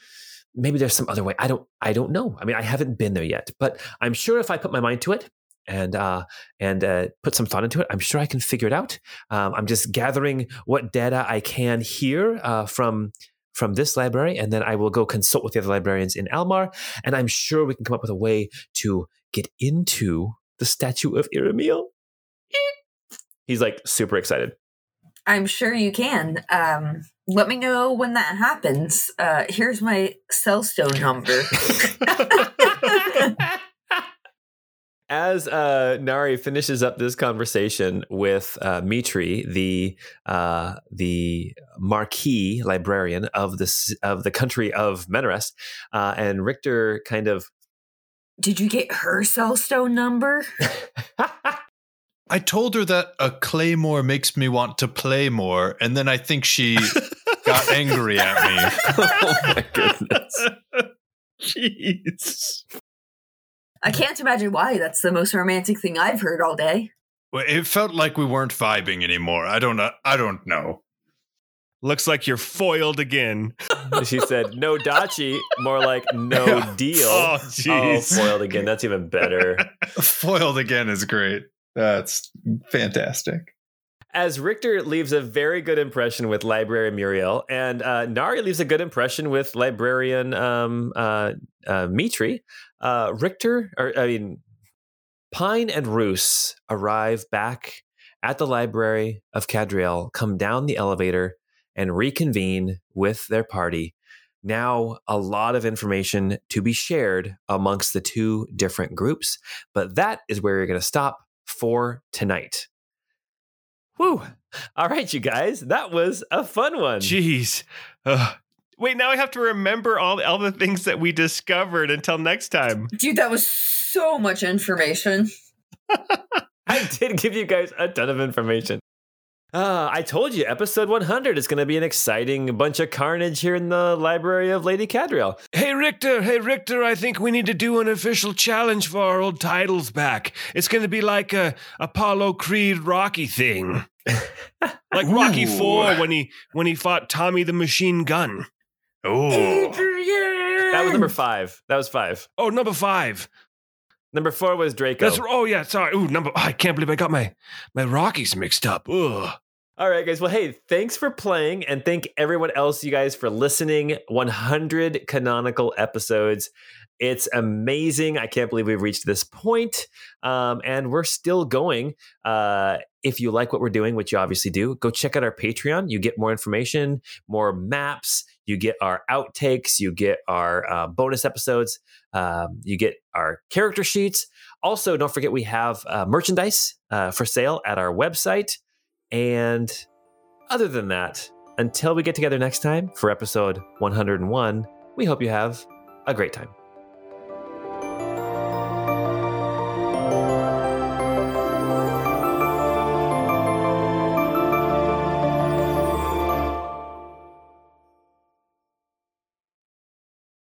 maybe there's some other way. I don't, I don't know. I mean, I haven't been there yet, but I'm sure if I put my mind to it and uh, and uh, put some thought into it, I'm sure I can figure it out. Um, I'm just gathering what data I can here uh, from from this library, and then I will go consult with the other librarians in Almar, and I'm sure we can come up with a way to get into the statue of Iremil. He's like super excited. I'm sure you can. Um, let me know when that happens. Uh, here's my cell stone number. As uh, Nari finishes up this conversation with uh, Mitri, the uh, the marquis librarian of the of the country of Menarest, uh, and Richter kind of Did you get her cell stone number? I told her that a claymore makes me want to play more, and then I think she got angry at me. oh my goodness. Jeez. I can't imagine why. That's the most romantic thing I've heard all day. Well, It felt like we weren't vibing anymore. I don't know. I don't know. Looks like you're foiled again. she said, "No dachi," more like "No oh, deal." Oh, Oh, jeez. foiled again. That's even better. Foiled again is great. That's fantastic. As Richter leaves a very good impression with Librarian Muriel, and uh, Nari leaves a good impression with Librarian um, uh, uh, Mitri, uh, Richter, or I mean, Pine and Roos arrive back at the library of Cadriel, come down the elevator, and reconvene with their party. Now, a lot of information to be shared amongst the two different groups, but that is where you're going to stop for tonight. Whew. All right, you guys, that was a fun one. Jeez. Ugh. Wait, now I have to remember all, all the things that we discovered until next time. Dude, that was so much information. I did give you guys a ton of information. Uh, I told you, episode 100 is going to be an exciting bunch of carnage here in the library of Lady Cadriel. Hey Richter, hey Richter, I think we need to do an official challenge for our old titles back. It's going to be like a Apollo Creed Rocky thing. like Rocky Ooh. 4 when he when he fought Tommy the Machine Gun. Oh, Adrian! That was number five. That was five. Oh, number 5. Number four was Drago. That's oh yeah, sorry. Ooh, number I can't believe I got my my Rockies mixed up. Ugh. All right, guys. Well, hey, thanks for playing, and thank everyone else, you guys, for listening. 100 canonical episodes. It's amazing. I can't believe we've reached this point. Um, and we're still going. Uh, if you like what we're doing, which you obviously do, go check out our Patreon. You get more information, more maps. You get our outtakes. You get our uh, bonus episodes. Um, you get our character sheets. Also, don't forget we have uh, merchandise uh, for sale at our website. And other than that, until we get together next time for episode 101, we hope you have a great time.